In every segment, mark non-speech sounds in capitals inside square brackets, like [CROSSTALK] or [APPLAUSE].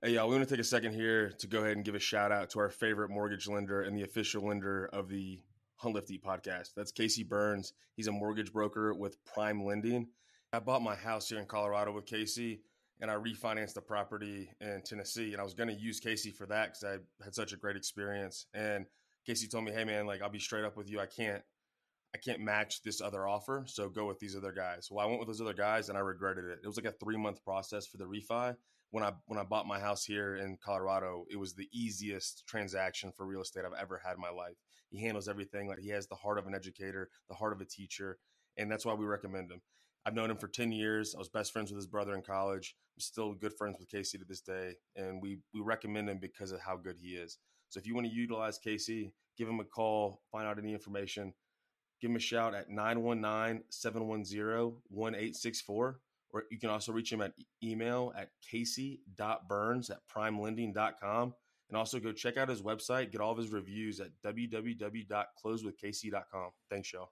Hey, y'all, we want to take a second here to go ahead and give a shout out to our favorite mortgage lender and the official lender of the Hunt Lift podcast. That's Casey Burns. He's a mortgage broker with Prime Lending. I bought my house here in Colorado with Casey and I refinanced the property in Tennessee. And I was going to use Casey for that because I had such a great experience. And Casey told me, "Hey, man, like I'll be straight up with you. I can't, I can't match this other offer. So go with these other guys." Well, I went with those other guys, and I regretted it. It was like a three month process for the refi when I when I bought my house here in Colorado, it was the easiest transaction for real estate I've ever had in my life. He handles everything like he has the heart of an educator, the heart of a teacher, and that's why we recommend him. I've known him for 10 years. I was best friends with his brother in college. I'm still good friends with Casey to this day, and we we recommend him because of how good he is. So if you want to utilize Casey, give him a call, find out any information, give him a shout at 919-710-1864 or you can also reach him at email at casey.burns at primelending.com. And also go check out his website, get all of his reviews at www.closewithcasey.com. Thanks, y'all.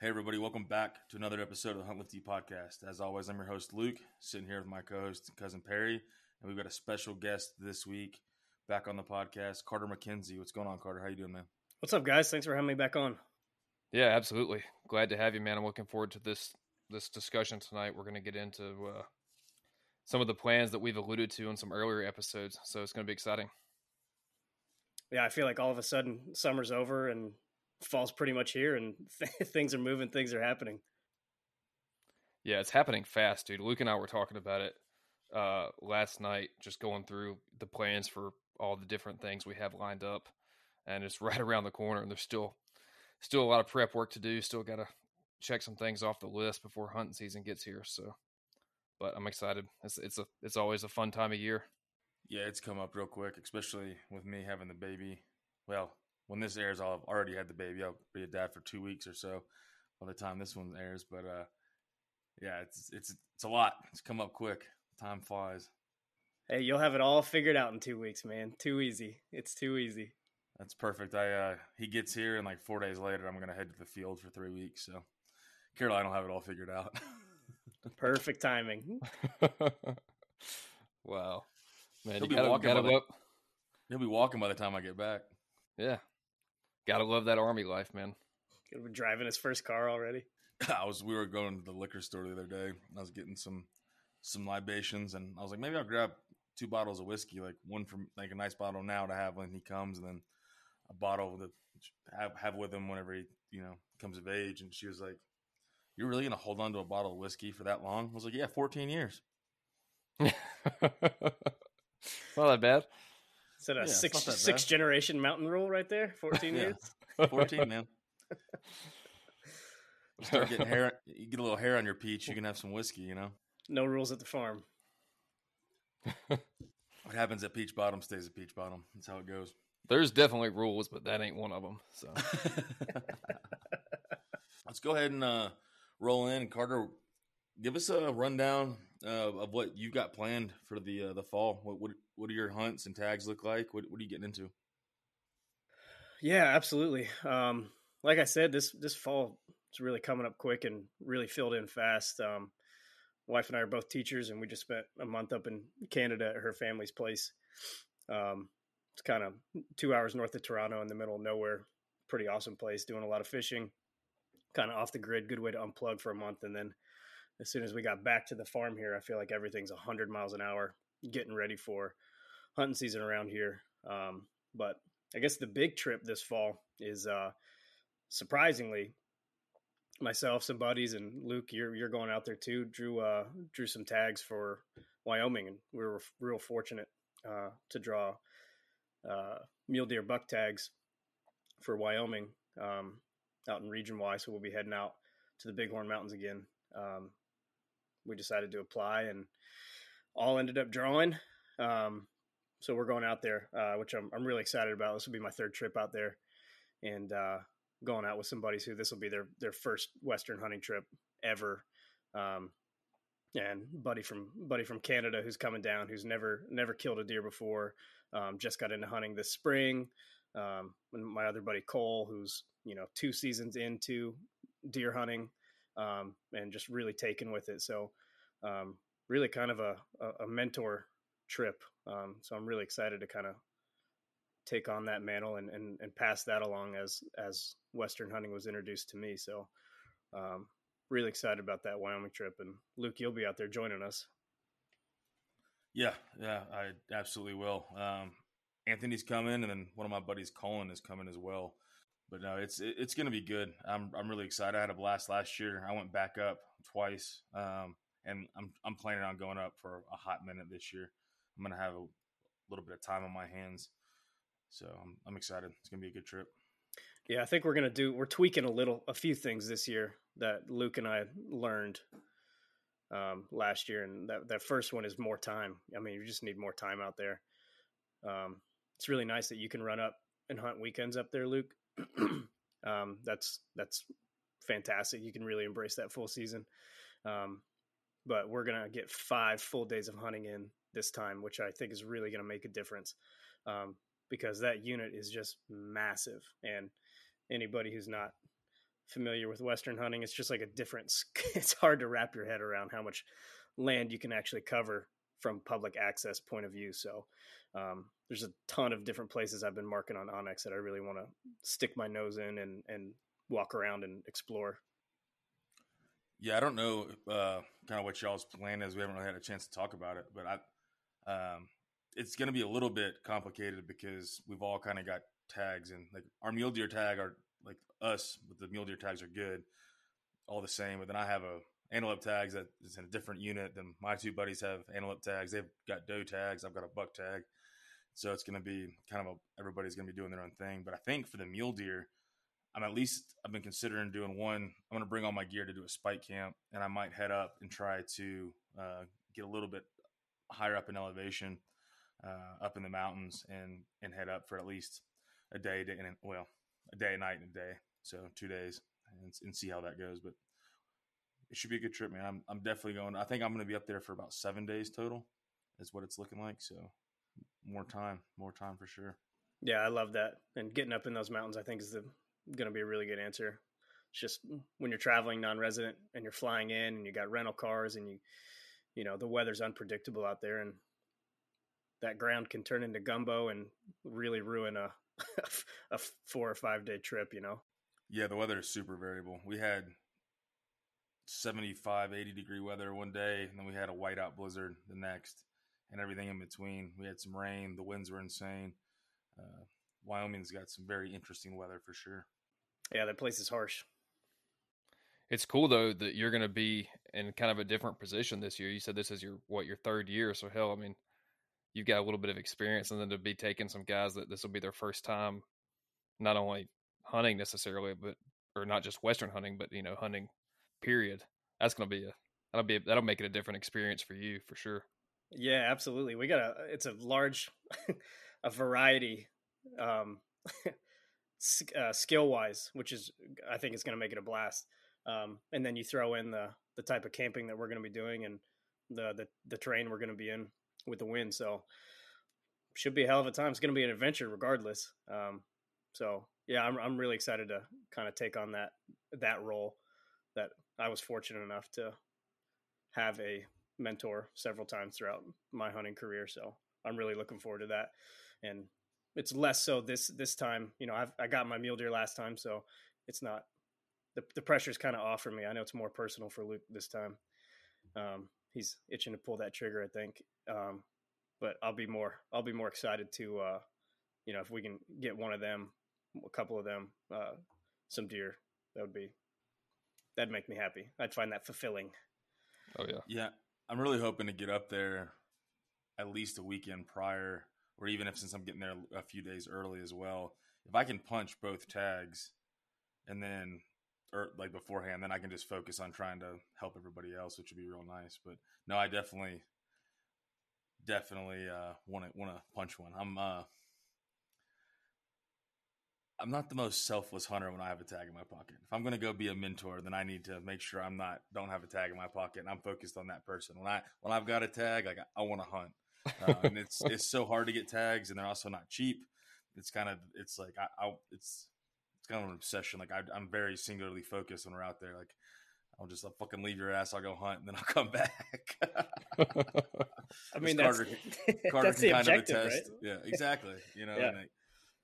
Hey, everybody, welcome back to another episode of the Hunt Lift Eat podcast. As always, I'm your host, Luke, sitting here with my co host, cousin Perry. And we've got a special guest this week back on the podcast, Carter McKenzie. What's going on, Carter? How you doing, man? What's up, guys? Thanks for having me back on. Yeah, absolutely. Glad to have you, man. I'm looking forward to this this discussion tonight, we're going to get into uh, some of the plans that we've alluded to in some earlier episodes. So it's going to be exciting. Yeah, I feel like all of a sudden summer's over and fall's pretty much here, and th- [LAUGHS] things are moving, things are happening. Yeah, it's happening fast, dude. Luke and I were talking about it uh, last night, just going through the plans for all the different things we have lined up, and it's [LAUGHS] right around the corner. And there's still still a lot of prep work to do. Still got to check some things off the list before hunting season gets here. So, but I'm excited. It's it's a it's always a fun time of year. Yeah, it's come up real quick, especially with me having the baby. Well, when this airs, I'll have already had the baby. I'll be a dad for two weeks or so by the time this one airs. But uh, yeah, it's it's it's a lot. It's come up quick. Time flies. Hey, you'll have it all figured out in two weeks, man. Too easy. It's too easy. That's perfect. I uh, he gets here, and like four days later, I'm gonna head to the field for three weeks. So Caroline will have it all figured out. [LAUGHS] Perfect timing. [LAUGHS] wow, man, he'll be gotta, walking. Gotta the, he'll be walking by the time I get back. Yeah, gotta love that army life, man. He'll be driving his first car already. [LAUGHS] I was. We were going to the liquor store the other day. I was getting some some libations, and I was like, maybe I'll grab two bottles of whiskey, like one from like a nice bottle now to have when he comes, and then a bottle to have have with him whenever he you know comes of age. And she was like, you're really gonna hold on to a bottle of whiskey for that long? I was like, yeah, 14 years. [LAUGHS] not that bad. Is that a yeah, six six generation mountain rule right there? 14 [LAUGHS] years. 14, man. [LAUGHS] You start getting hair. You get a little hair on your peach. You can have some whiskey. You know. No rules at the farm. what happens at Peach Bottom stays at Peach Bottom. That's how it goes. There's definitely rules, but that ain't one of them. So let's go ahead and uh, roll in. Carter, give us a rundown uh, of what you've got planned for the uh, the fall. What, what what do your hunts and tags look like? What what are you getting into? Yeah, absolutely. Um, like I said, this this fall is really coming up quick and really filled in fast. Um, wife and I are both teachers, and we just spent a month up in Canada at her family's place. Um, it's kind of two hours north of Toronto in the middle of nowhere. Pretty awesome place, doing a lot of fishing kind of off the grid, good way to unplug for a month. And then as soon as we got back to the farm here, I feel like everything's 100 miles an hour getting ready for hunting season around here. Um, but I guess the big trip this fall is uh, surprisingly myself, some buddies, and Luke. You're you're going out there too. Drew uh, drew some tags for Wyoming, and we were real fortunate uh, to draw uh, mule deer buck tags for Wyoming. Um, out in Region Y. So we'll be heading out to the Bighorn Mountains again. Um, we decided to apply and all ended up drawing. Um, so we're going out there, uh, which I'm, I'm really excited about. This will be my third trip out there and uh, going out with some buddies who this will be their, their first Western hunting trip ever. Um, and buddy from buddy from Canada who's coming down, who's never never killed a deer before, um, just got into hunting this spring. Um, and my other buddy Cole, who's you know two seasons into deer hunting um, and just really taken with it. So um, really kind of a, a mentor trip. Um, so I'm really excited to kind of take on that mantle and, and, and pass that along as as Western hunting was introduced to me. So um, really excited about that Wyoming trip. And Luke, you'll be out there joining us. Yeah, yeah, I absolutely will. Um, Anthony's coming, and then one of my buddies, Colin, is coming as well. But no, it's it's going to be good. I'm I'm really excited. I had a blast last year. I went back up twice, um, and I'm I'm planning on going up for a hot minute this year. I'm going to have a little bit of time on my hands, so I'm I'm excited. It's going to be a good trip. Yeah, I think we're going to do. We're tweaking a little, a few things this year that Luke and I learned um, last year, and that that first one is more time. I mean, you just need more time out there. Um, it's really nice that you can run up and hunt weekends up there, Luke. [CLEARS THROAT] um, that's that's fantastic. You can really embrace that full season. Um, but we're gonna get five full days of hunting in this time, which I think is really gonna make a difference um, because that unit is just massive. And anybody who's not familiar with Western hunting, it's just like a different. [LAUGHS] It's hard to wrap your head around how much land you can actually cover from public access point of view. So um, there's a ton of different places I've been marking on onX that I really want to stick my nose in and and walk around and explore. Yeah, I don't know uh, kind of what y'all's plan is. We haven't really had a chance to talk about it, but I, um, it's going to be a little bit complicated because we've all kind of got tags and like our mule deer tag are like us but the mule deer tags are good, all the same. But then I have a antelope tags that is in a different unit than my two buddies have antelope tags. They've got doe tags. I've got a buck tag. So it's going to be kind of a, everybody's going to be doing their own thing. But I think for the mule deer, I'm at least I've been considering doing one. I'm going to bring all my gear to do a spike camp, and I might head up and try to uh, get a little bit higher up in elevation, uh, up in the mountains, and and head up for at least a day, day and well, a day, night, and a day. So two days, and, and see how that goes. But it should be a good trip, man. I'm I'm definitely going. I think I'm going to be up there for about seven days total. Is what it's looking like. So more time, more time for sure. Yeah, I love that. And getting up in those mountains, I think, is going to be a really good answer. It's just when you're traveling non-resident and you're flying in and you got rental cars and you, you know, the weather's unpredictable out there and that ground can turn into gumbo and really ruin a [LAUGHS] a four or five day trip. You know. Yeah, the weather is super variable. We had 75, 80 degree weather one day, and then we had a whiteout blizzard the next and everything in between. We had some rain. The winds were insane. Uh, Wyoming's got some very interesting weather for sure. Yeah, that place is harsh. It's cool though that you're going to be in kind of a different position this year. You said this is your what your third year, so hell, I mean, you've got a little bit of experience, and then to be taking some guys that this will be their first time, not only hunting necessarily, but or not just Western hunting, but you know, hunting. Period. That's to be a that'll be a, that'll make it a different experience for you for sure. Yeah, absolutely. We got a it's a large [LAUGHS] a variety um [LAUGHS] uh, skill wise, which is I think is going to make it a blast. Um and then you throw in the the type of camping that we're going to be doing and the the the terrain we're going to be in with the wind. So should be a hell of a time. It's going to be an adventure regardless. Um so yeah, I'm I'm really excited to kind of take on that that role that I was fortunate enough to have a mentor several times throughout my hunting career. So I'm really looking forward to that. And it's less so this this time. You know, I've, I got my mule deer last time, so it's not the the pressure's kind of off for me. I know it's more personal for Luke this time. Um, he's itching to pull that trigger, I think. Um, but I'll be more I'll be more excited to uh, you know if we can get one of them, a couple of them, uh, some deer. That would be that'd make me happy. I'd find that fulfilling. Oh yeah, yeah. I'm really hoping to get up there at least a weekend prior, or even if since I'm getting there a few days early as well. If I can punch both tags, and then or like beforehand, then I can just focus on trying to help everybody else, which would be real nice. But no, I definitely, definitely want to want to punch one. I'm uh, I'm not the most selfless hunter when I have a tag in my pocket. If I'm going to go be a mentor, then I need to make sure I'm not don't have a tag in my pocket and I'm focused on that person. When I when I've got a tag, like I, I want to hunt, uh, [LAUGHS] and it's it's so hard to get tags, and they're also not cheap. It's kind of it's like I, I it's it's kind of an obsession. Like I, I'm very singularly focused when we're out there. Like I'll just I'll fucking leave your ass. I'll go hunt and then I'll [LAUGHS] come back. [LAUGHS] I mean, that's, Carter, Carter that's can the kind of attest. right? Yeah, exactly. You know, Yeah.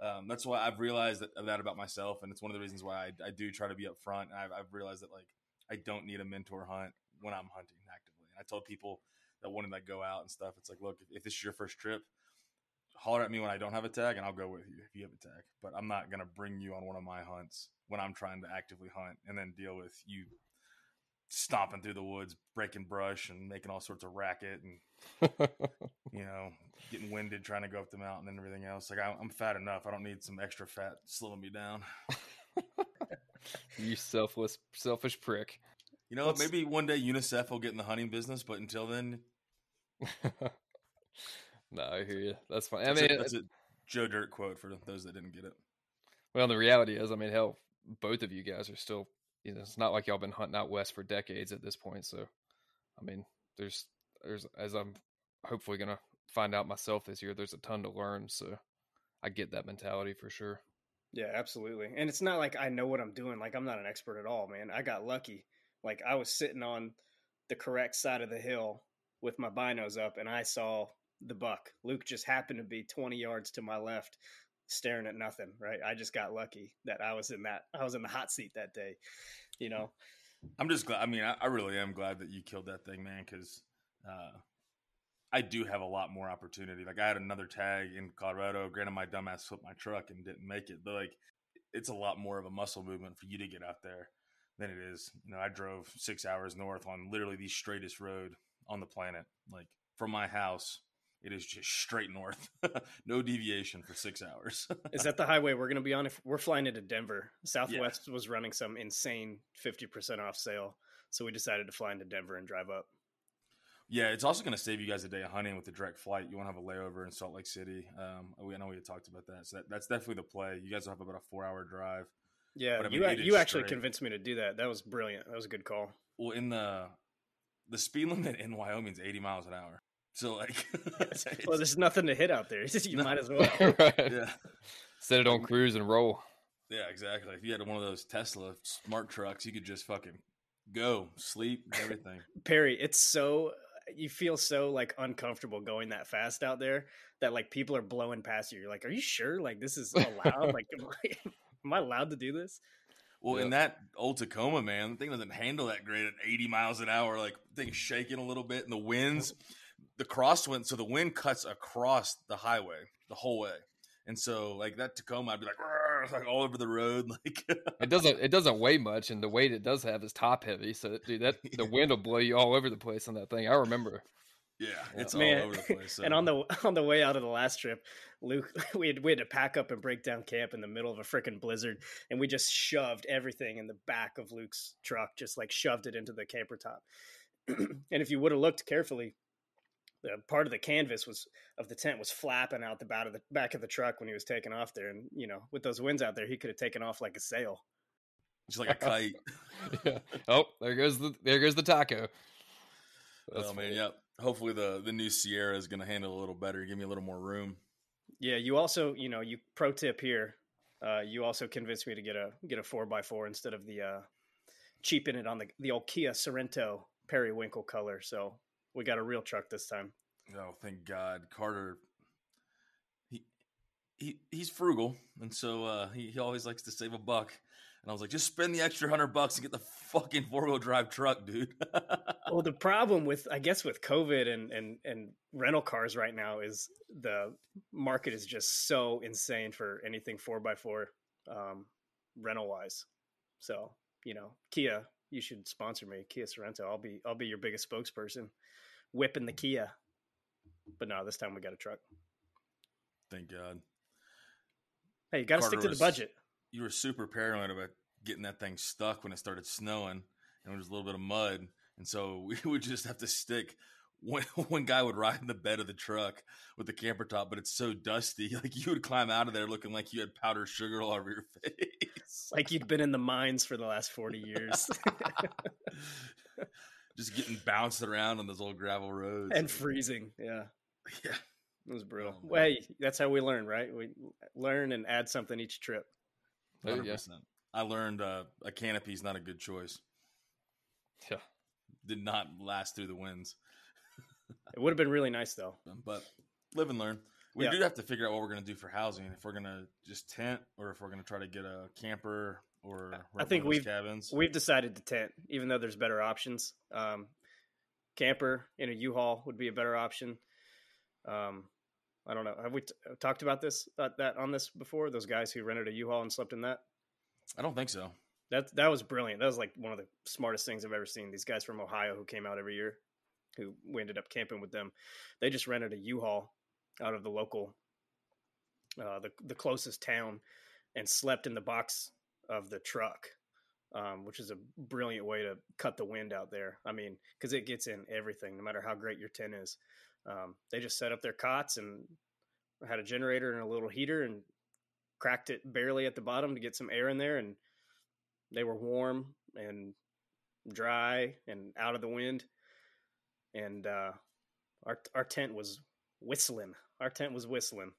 Um, that's why I've realized that, that about myself, and it's one of the reasons why I, I do try to be upfront. I've, I've realized that like I don't need a mentor hunt when I'm hunting actively. And I told people that wanted to go out and stuff. It's like, look, if, if this is your first trip, holler at me when I don't have a tag, and I'll go with you if you have a tag. But I'm not gonna bring you on one of my hunts when I'm trying to actively hunt and then deal with you stomping through the woods, breaking brush, and making all sorts of racket and [LAUGHS] you know, getting winded trying to go up the mountain and everything else. Like I, I'm fat enough. I don't need some extra fat slowing me down. you selfless, selfish prick. You know, Let's- maybe one day UNICEF will get in the hunting business, but until then, [LAUGHS] no, I hear you. That's fine. I that's, mean, a, that's a Joe Dirt quote for those that didn't get it. well, the reality is, I mean, hell, both of you guys are still. You know, it's not like y'all been hunting out west for decades at this point. So, I mean, there's, there's, as I'm hopefully gonna find out myself this year, there's a ton to learn. So, I get that mentality for sure. Yeah, absolutely. And it's not like I know what I'm doing. Like I'm not an expert at all, man. I got lucky. Like I was sitting on the correct side of the hill with my binos up and I saw the buck. Luke just happened to be 20 yards to my left staring at nothing, right? I just got lucky that I was in that I was in the hot seat that day. You know. I'm just glad. I mean, I, I really am glad that you killed that thing, man, because uh, I do have a lot more opportunity. Like I had another tag in Colorado. Granted, my dumbass flipped my truck and didn't make it, but like it's a lot more of a muscle movement for you to get out there than it is. You know, I drove six hours north on literally the straightest road on the planet. Like from my house, it is just straight north, [LAUGHS] no deviation for six hours. [LAUGHS] Is that the highway we're going to be on if we're flying into Denver? Southwest was running some insane 50% off sale. So we decided to fly into Denver and drive up. Yeah, it's also going to save you guys a day of hunting with the direct flight. You won't have a layover in Salt Lake City. Um, we, I know we had talked about that, so that, that's definitely the play. You guys will have about a four-hour drive. Yeah, I mean, you you actually straight. convinced me to do that. That was brilliant. That was a good call. Well, in the the speed limit in Wyoming is 80 miles an hour. So like, [LAUGHS] Well, there's nothing to hit out there. [LAUGHS] you No. might as well. [LAUGHS] right. yeah, Set it on cruise and roll. yeah, exactly. If you had one of those Tesla smart trucks, you could just fucking go, sleep, everything. Perry, it's so you feel so like uncomfortable going that fast out there that like people are blowing past you. You're like, are you sure? Like this is allowed? like, am I, am I allowed to do this? Well, in that old Tacoma, man, the thing doesn't handle that great at 80 miles an hour. Like, the thing's shaking a little bit, and the winds, the crosswind, so the wind cuts across the highway the whole way. And so, like, that Tacoma, I'd be like, like all over the road. [LAUGHS] Like, It doesn't. It doesn't weigh much, and the weight it does have is top heavy. So, dude, that the [LAUGHS] wind will blow you all over the place on that thing. I remember. yeah, it's Man, all over the [LAUGHS] place. So. And on the on the way out of the last trip, Luke, we had we had to pack up and break down camp in the middle of a freaking blizzard, and we just shoved everything in the back of Luke's truck, just like shoved it into the camper top. [CLEARS THROAT] and if you would have looked carefully, the part of the canvas was of the tent was flapping out the back of the back of the truck when he was taking off there, and you know, with those winds out there, he could have taken off like a sail. just like a kite. [LAUGHS] [LAUGHS] Yeah. Oh, there goes the there goes the taco. That's oh, man, funny. yep. Hopefully, the, the new Sierra is going to handle a little better, give me a little more room. Yeah, you also, you know, you pro tip here. Uh, you also convinced me to get a get a four x four instead of the uh, cheaping it on the the old Kia Sorento periwinkle color. So we got a real truck this time. Oh, thank God, Carter. He he he's frugal, and so uh, he he always likes to save a buck. And I was like, just spend the extra hundred bucks and get the fucking four wheel drive truck, dude. [LAUGHS] Well, the problem with I guess with COVID and and and rental cars right now is the market is just so insane for anything four x four um, rental wise. So you know, Kia, you should sponsor me, Kia Sorento. I'll be I'll be your biggest spokesperson, whipping the Kia. But no, this time we got a truck. thank God. Hey, you got to stick to the was- budget. You were super paranoid about getting that thing stuck when it started snowing, and there was a little bit of mud, and so [LAUGHS] we would just have to stick. One, [LAUGHS] one guy would ride in the bed of the truck with the camper top, but it's so dusty. [LAUGHS] Like you would climb out of there looking like you had powdered sugar all over your face. Like you'd been in the mines for the last forty years just getting bounced around on those old gravel roads and freezing. Yeah, Yeah, it was brutal. Oh, well, hey, that's how we learn, right? We learn and add something each trip. Hundred go. percent. I learned uh, a canopy is not a good choice. Yeah. Did not last through the winds. [LAUGHS] It would have been really nice though. But live and learn. We Yeah. do have to figure out what we're going to do for housing. If we're going to just tent, or if we're going to try to get a camper, or I think one of those we've- cabins. We've decided to tent, even though there's better options. Um, camper in a U-Haul would be a better option. Um, I don't know. Have we t- talked about this uh, that on this before? Those guys who rented a U-Haul and slept in that. I don't think so. That that was brilliant. That was like one of the smartest things I've ever seen. These guys from Ohio who came out every year, who we ended up camping with them. They just rented a U-Haul out of the local, uh, the the closest town, and slept in the box of the truck, um, which is a brilliant way to cut the wind out there. I mean, because it gets in everything, no matter how great your tent is. Um, they just set up their cots and had a generator and a little heater and cracked it barely at the bottom to get some air in there and they were warm and dry and out of the wind and uh our our tent was whistling our tent was whistling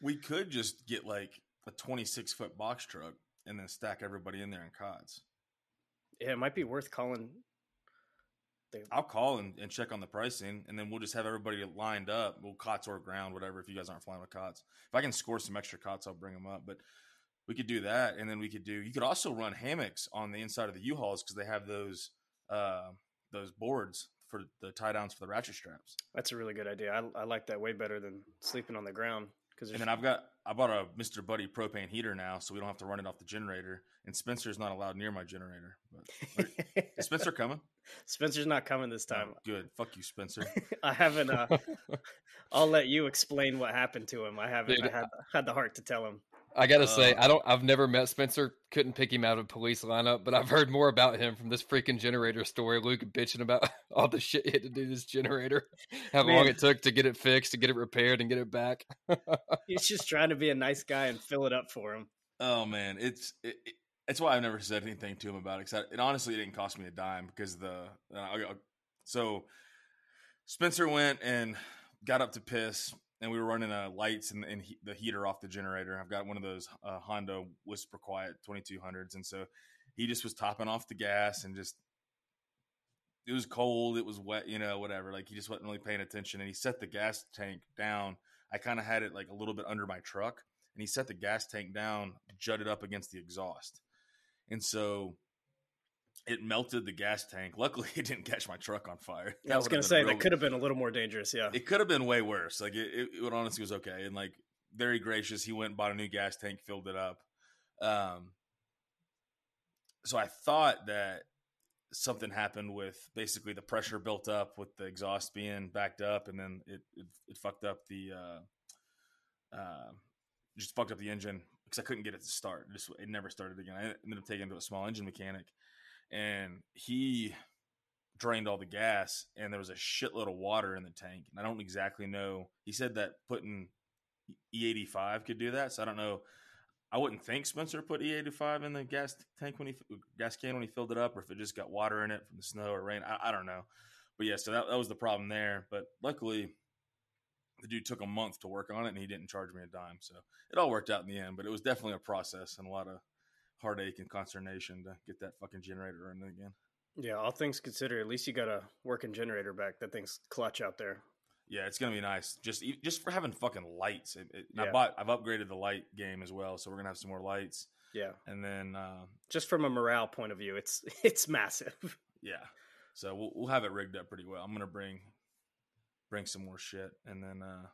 We could just get like a 26 foot box truck and then stack everybody in there in cots. yeah it might be worth calling the, I'll call and, and check on the pricing, and then we'll just have everybody lined up. We'll cots or ground, whatever. If you guys aren't flying with cots, if I can score some extra cots, I'll bring them up. But we could do that, and then we could do. You could also run hammocks on the inside of the U-Hauls because they have those uh, those boards for the tie downs for the ratchet straps. that's a really good idea i, I like that way better than sleeping on the ground because And then I've got I bought a Mr. Buddy propane heater now, so we don't have to run it off the generator. And Spencer's not allowed near my generator. But is Spencer coming? [LAUGHS] spencer's not coming this time Oh, good. Fuck you, Spencer. [LAUGHS] i haven't uh [LAUGHS] i'll let you explain what happened to him i haven't Dude, I had, had the heart to tell him I gotta say, Uh, I don't. I've never met Spencer. Couldn't pick him out of a police lineup, but I've heard more about him from this freaking generator story. Luke bitching about [LAUGHS] all the shit he had to do this generator, [LAUGHS] how long it took to get it fixed, to get it repaired, and get it back. [LAUGHS] he's just trying to be a nice guy and fill it up for him Oh man, it's it, it, it's why I've never said anything to him about it. Cause I, it honestly didn't cost me a dime because the uh, I- I- so Spencer went and got up to piss, and we were running uh, lights and, and he, the heater off the generator. I've got one of those uh, Honda Whisper Quiet twenty two hundreds, and so he just was topping off the gas and just it was cold, it was wet, you know, whatever. Like he just wasn't really paying attention, and he set the gas tank down. I kind of had it like a little bit under my truck, and he set the gas tank down, jutted up against the exhaust, and so it melted the gas tank. Luckily, [LAUGHS] it didn't catch my truck on fire. I was gonna say real- that could have been a little more dangerous. Yeah, it could have been way worse. Like it, it, it honestly was okay, and like very gracious. He went and bought a new gas tank, filled it up. Um, so I thought that something happened with basically the pressure built up with the exhaust being backed up, and then it it, it fucked up the uh, uh, just fucked up the engine because I couldn't get it to start. Just it never started again. I ended up taking it to a small engine mechanic, and he drained all the gas and there was a shitload of water in the tank. And I don't exactly know. He said that putting E85 could do that. So I don't know. I wouldn't think Spencer put E85 in the gas tank when he gas can when he filled it up, or if it just got water in it from the snow or rain. I, I don't know. But yeah, so that, that was the problem there. But luckily, the dude took a month to work on it, and he didn't charge me a dime. So it all worked out in the end. But it was definitely a process and a lot of heartache and consternation to get that fucking generator running again. yeah. All things considered, at least you got a working generator back. That thing's clutch out there. Yeah, it's gonna be nice. Just just for having fucking lights. It, it, I bought. I've upgraded the light game as well, so we're gonna have some more lights. Yeah, And then uh, just from a morale point of view, it's [LAUGHS] it's massive. yeah, so we'll we'll have it rigged up pretty well. I'm gonna bring bring some more shit, and then uh,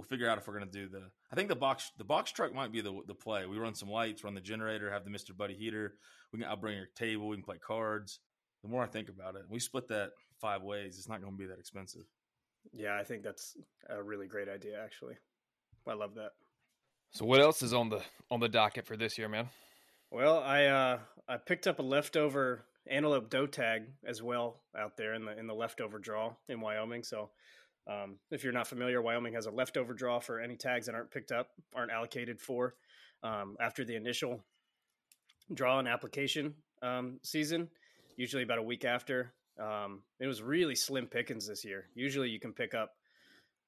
we'll figure out if we're gonna do the. I think the box the box truck might be the the play. We run some lights, run the generator, have the Mister Buddy heater. We can. I'll bring your table. We can play cards. The more I think about it, we split that five ways. It's not gonna be that expensive. yeah, I think that's a really great idea. Actually, I love that. So what else is on the on the docket for this year, man? Well, I uh, I picked up a leftover antelope doe tag as well out there in the in the leftover draw in Wyoming. So, um, if you're not familiar, Wyoming has a leftover draw for any tags that aren't picked up, aren't allocated for um, after the initial draw and application um, season. Usually about a week after. Um, it was really slim pickings this year. Usually you can pick up,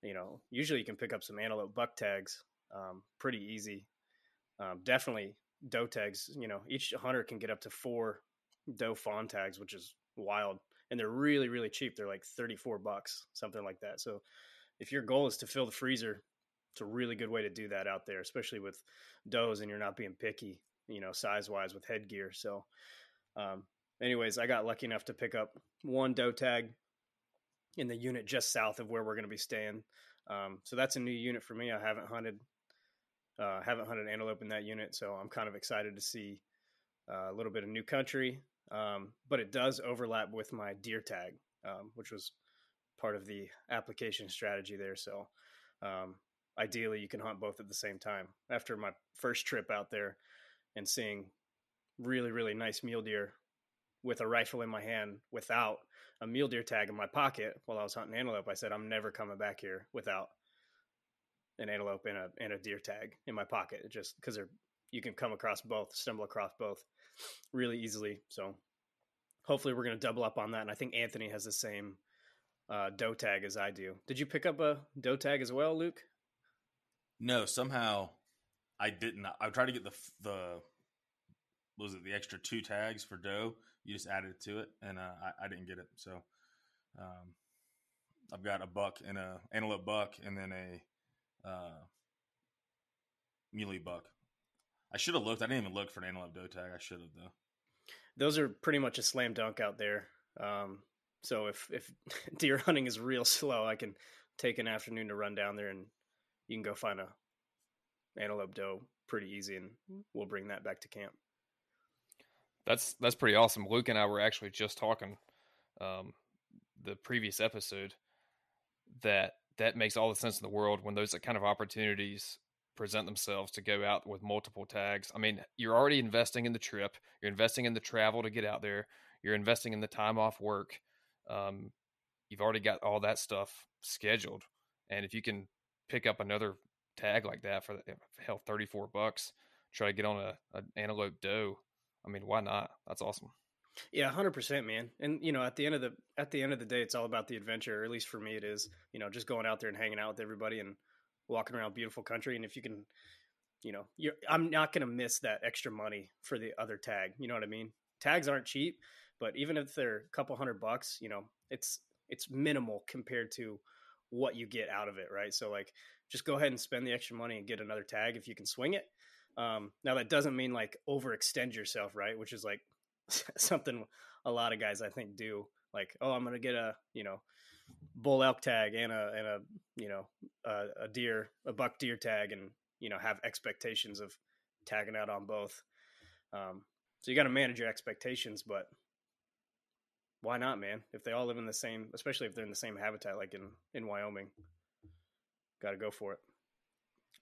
you know, usually you can pick up some antelope buck tags um, pretty easy. Definitely doe tags. You know, each hunter can get up to four doe fawn tags, which is wild. And they're really, really cheap. They're like 34 bucks, something like that. So if your goal is to fill the freezer, it's a really good way to do that out there, especially with does and you're not being picky, you know, size wise with headgear. So, um, anyways, I got lucky enough to pick up one doe tag in the unit just south of where we're going to be staying. Um, so that's a new unit for me. I haven't hunted, uh, haven't hunted antelope in that unit, so I'm kind of excited to see uh, a little bit of new country. Um, but it does overlap with my deer tag, um, which was part of the application strategy there. So um, ideally, you can hunt both at the same time. After my first trip out there and seeing really really nice mule deer with a rifle in my hand without a mule deer tag in my pocket while I was hunting antelope, I said I'm never coming back here without an antelope and a and a deer tag in my pocket. Just because you can come across both, stumble across both really easily. So hopefully we're going to double up on that. And I think Anthony has the same uh, doe tag as I do. Did you pick up a doe tag as well, Luke? No, somehow I didn't. I tried to get the the was it the extra two tags for doe you just added it to it, and uh, I, I, didn't get it. So um, I've got a buck and a antelope buck, and then a uh, muley buck. I should have looked. I didn't even look for an antelope doe tag. I should have though. Those are pretty much a slam dunk out there. Um, so if if [LAUGHS] deer hunting is real [LAUGHS] slow, I can take an afternoon to run down there, and you can go find a antelope doe pretty easy, and we'll bring that back to camp. That's that's pretty awesome. Luke and I were actually just talking um, the previous episode that that makes all the sense in the world when those kind of opportunities present themselves to go out with multiple tags. I mean, you're already investing in the trip, you're investing in the travel to get out there, you're investing in the time off work. Um, you've already got all that stuff scheduled, and if you can pick up another tag like that for hell, thirty four bucks, try to get on a, a antelope doe I mean, why not? That's awesome. Yeah, hundred percent, man. And you know, at the end of the at the end of the day, it's all about the adventure. Or at least for me, it is. You know, just going out there and hanging out with everybody and walking around beautiful country. And if you can, you know, I'm not going to miss that extra money for the other tag. You know what I mean? Tags aren't cheap, but even if they're a couple hundred bucks, you know, it's it's minimal compared to what you get out of it, right? So like, just go ahead and spend the extra money and get another tag if you can swing it. Um, now that doesn't mean like overextend yourself, right? Which is like [LAUGHS] something a lot of guys I think do. Like, oh, I'm gonna get a you know bull elk tag and a and a you know a, a deer a buck deer tag and you know have expectations of tagging out on both. Um, so you got to manage your expectations, but why not, man? If they all live in the same, especially if they're in the same habitat, like in in Wyoming, got to go for it.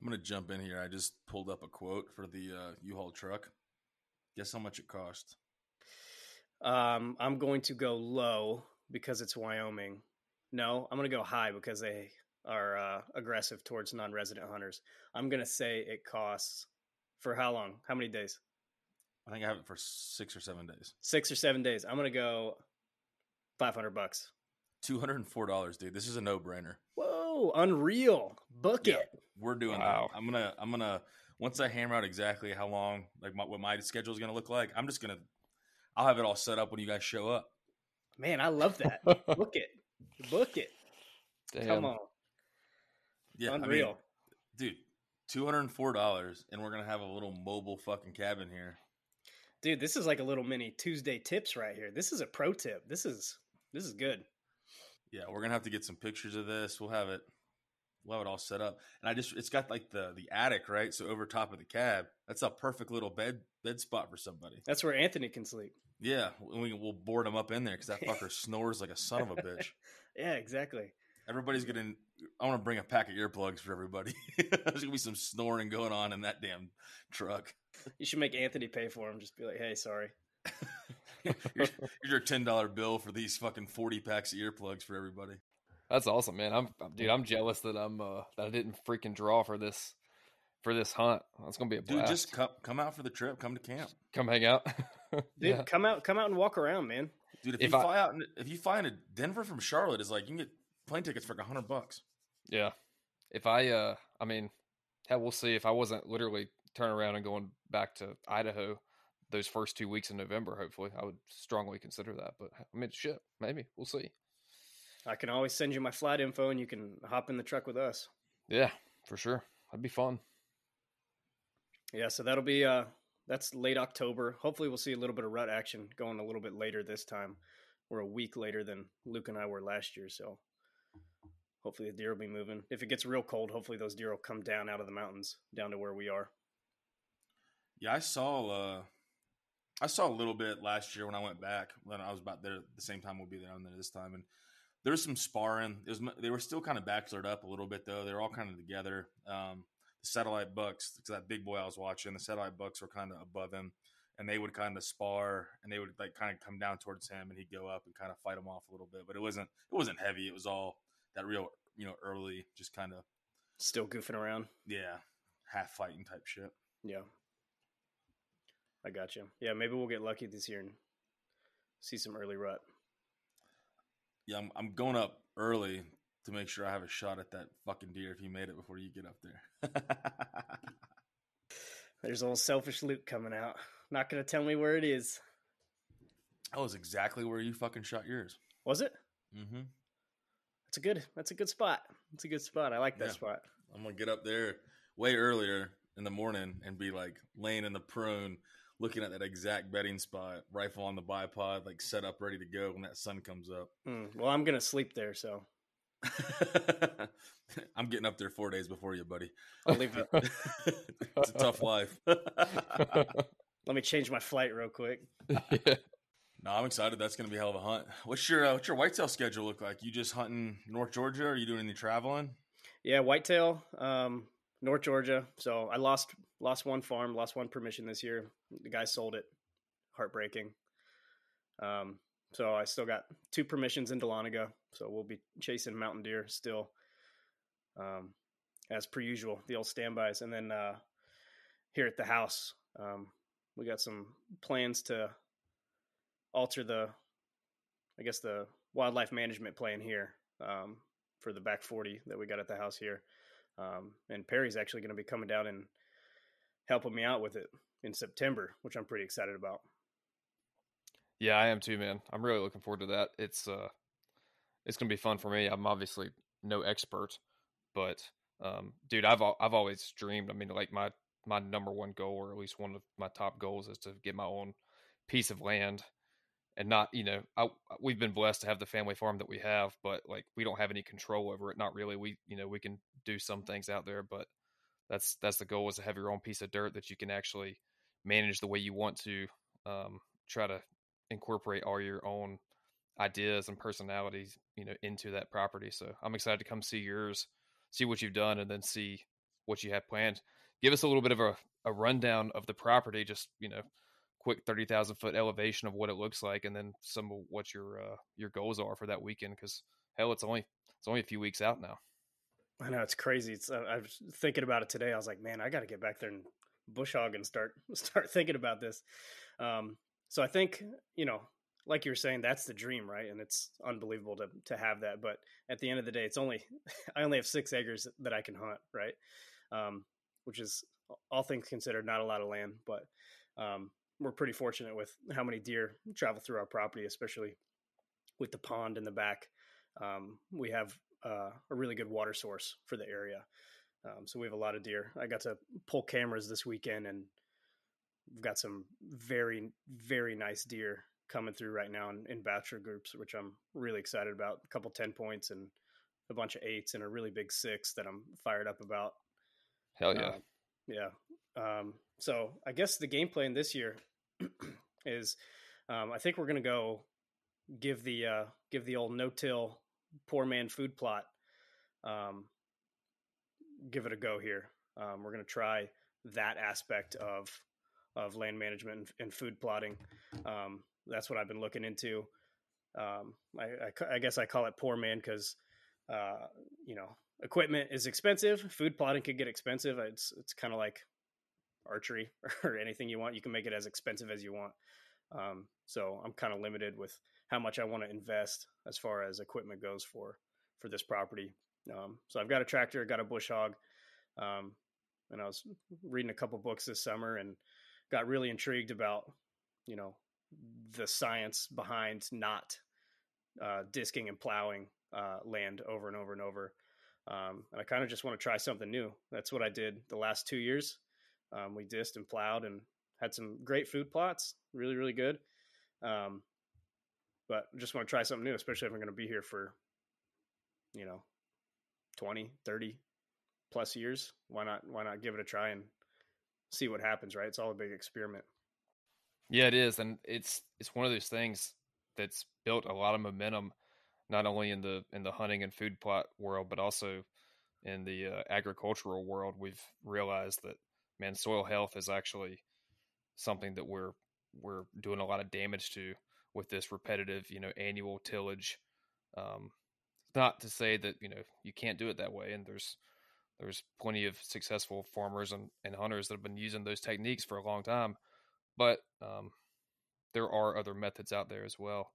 I'm gonna jump in here. I just pulled up a quote for the uh, U-Haul truck. Guess how much it cost? Um, I'm going to go low because it's Wyoming. No, I'm going to go high because they are uh, aggressive towards non-resident hunters. I'm going to say it costs for how long? How many days? I think I have it for six or seven days. Six or seven days. I'm going to go 500 bucks. $204, dude. This is a no-brainer. Whoa, unreal. Book yeah. it we're doing wow. that. I'm gonna I'm gonna once I hammer out exactly how long like my, what my schedule is gonna look like. I'm just gonna I'll have it all set up when you guys show up. Man, I love that. [LAUGHS] Book it, book it. Damn. Come on. Yeah, unreal, I mean, dude. Two hundred and four dollars, and we're gonna have a little mobile fucking cabin here. Dude, this is like a little mini Tuesday tips right here. This is a pro tip. This is this is good. Yeah, we're gonna have to get some pictures of this. We'll have it we'll have it all set up. And I just it's got like the the attic, right? So over top of the cab. That's a perfect little bed bed spot for somebody. That's where Anthony can sleep. Yeah, we will board him up in there because that fucker [LAUGHS] snores like a son of a bitch. yeah, exactly. Everybody's gonna. I want to bring a pack of earplugs for everybody. [LAUGHS] There's gonna be some snoring going on in that damn truck. You should make Anthony pay for him. Just be like, "Hey, sorry." [LAUGHS] here's, here's your ten dollar bill for these fucking forty packs of earplugs for everybody. That's awesome, man. I'm, dude. I'm jealous that I'm uh, that I didn't freaking draw for this for this hunt. That's gonna be a blast. Dude, just come come out for the trip. Come to camp. Come hang out. [LAUGHS] dude, yeah. come out come out and walk around, man. Dude, if, if you I, fly out, if you fly into Denver from Charlotte, is like you can get plane tickets for like hundred bucks. Yeah. If I, uh, I mean, hell, we'll see. If I wasn't literally turning around and going back to Idaho those first two weeks in November. Hopefully, I would strongly consider that. But I mean, shit, maybe we'll see. I can always send you my flight info, and you can hop in the truck with us. Yeah, for sure. That'd be fun. Yeah, so that'll be uh that's late October. Hopefully we'll see a little bit of rut action going a little bit later this time. We're a week later than Luke and I were last year, so hopefully the deer will be moving. If it gets real cold, hopefully those deer will come down out of the mountains down to where we are. Yeah, I saw uh I saw a little bit last year when I went back. When I was about there the same time we'll be there on there this time and there was some sparring. It was, they were still kind of bachelored up a little bit though. They were all kind of together. Um, the satellite bucks, that big boy I was watching, the satellite bucks were kind of above him, and they would kind of spar, and they would like kind of come down towards him, and he'd go up and kind of fight him off a little bit. But it wasn't it wasn't heavy. It was all that real you know early, just kind of still goofing around. Yeah, half fighting type shit. Yeah, I got you. Yeah, maybe we'll get lucky this year and see some early rut. Yeah, I'm, I'm going up early to make sure I have a shot at that fucking deer if you made it before you get up there. [LAUGHS] There's old selfish Luke coming out. Not gonna tell me where it is. That was exactly where you fucking shot yours. Was it? Mm-hmm. That's a good. That's a good spot. That's a good spot. I like that yeah. spot. I'm gonna get up there way earlier in the morning and be like laying in the prune, looking at that exact bedding spot, rifle on the bipod, like set up, ready to go when that sun comes up. Mm, well, I'm gonna sleep there, so [LAUGHS] I'm getting up there four days before you, buddy. I'll leave it. [LAUGHS] it's a tough life. [LAUGHS] Let me change my flight real quick. yeah. No, I'm excited. That's going to be a hell of a hunt. What's your uh, what's your whitetail schedule look like? You just hunting North Georgia? Or are you doing any traveling? Yeah, whitetail, um, North Georgia. So I lost lost one farm, lost one permission this year. The guy sold it. Heartbreaking. Um, so I still got two permissions in Dahlonega. So we'll be chasing mountain deer still, um, as per usual, the old standbys. And then uh, here at the house, um, we got some plans to alter the, I guess the wildlife management plan here um, for the back forty that we got at the house here. Um, and Perry's actually going to be coming down and helping me out with it in September, which I'm pretty excited about. Yeah, I am too, man. I'm really looking forward to that. It's uh it's gonna be fun for me. I'm obviously no expert, but um, dude, I've I've always dreamed. I mean, like my my number one goal, or at least one of my top goals, is to get my own piece of land, and not you know I, we've been blessed to have the family farm that we have, but like we don't have any control over it. Not really. We you know we can do some things out there, but that's that's the goal is to have your own piece of dirt that you can actually manage the way you want to. Um, try to incorporate all your own ideas and personalities, you know, into that property. So I'm excited to come see yours, see what you've done, and then see what you have planned. Give us a little bit of a, a rundown of the property, just you know, quick thirty thousand foot elevation of what it looks like, and then some of what your uh, your goals are for that weekend. Because hell, it's only it's only a few weeks out now. I know it's crazy. It's uh, I was thinking about it today. I was like, man, I got to get back there and bush hog and start [LAUGHS] start thinking about this. Um, so I think you know, like you were saying, that's the dream, right? And it's unbelievable to to have that. But at the end of the day, it's only [LAUGHS] I only have six acres that I can hunt, right? Um, which is all things considered not a lot of land, but um, we're pretty fortunate with how many deer travel through our property, especially with the pond in the back. Um, we have uh, a really good water source for the area. Um, so we have a lot of deer. I got to pull cameras this weekend and we've got some very very nice deer coming through right now in, in bachelor groups which i'm really excited about a couple 10 points and a bunch of eights and a really big six that i'm fired up about hell yeah uh, yeah um, so i guess the game plan this year [CLEARS THROAT] is um, i think we're going to go give the uh, give the old no-till poor man food plot um, give it a go here um, we're going to try that aspect of of land management and, and food plotting. Um, that's what I've been looking into. Um, I, I, I, guess I call it poor man because, uh, you know, equipment is expensive. Food plotting could get expensive. It's it's kind of like archery [LAUGHS] or anything you want. You can make it as expensive as you want. Um, so I'm kind of limited with how much I want to invest as far as equipment goes for for this property. Um, so I've got a tractor, got a bush hog, um, and I was reading a couple books this summer and got really intrigued about, you know, the science behind not uh, disking and plowing uh, land over and over and over. Um, and I kind of just want to try something new. That's what I did the last two years. Um, we disked and plowed and had some great food plots, really, really good. Um, but just want to try something new, especially if I'm going to be here for, you know, 20, 30 plus years. Why not, why not give it a try and see what happens, right? It's all a big experiment. Yeah, it is. And it's, it's one of those things that's built a lot of momentum, not only in the, in the hunting and food plot world, but also in the uh, agricultural world. We've realized that, man, soil health is actually something that we're, we're doing a lot of damage to with this repetitive, you know, annual tillage. Um, not to say that you know you can't do it that way, and there's there's plenty of successful farmers and, and hunters that have been using those techniques for a long time, but um, there are other methods out there as well.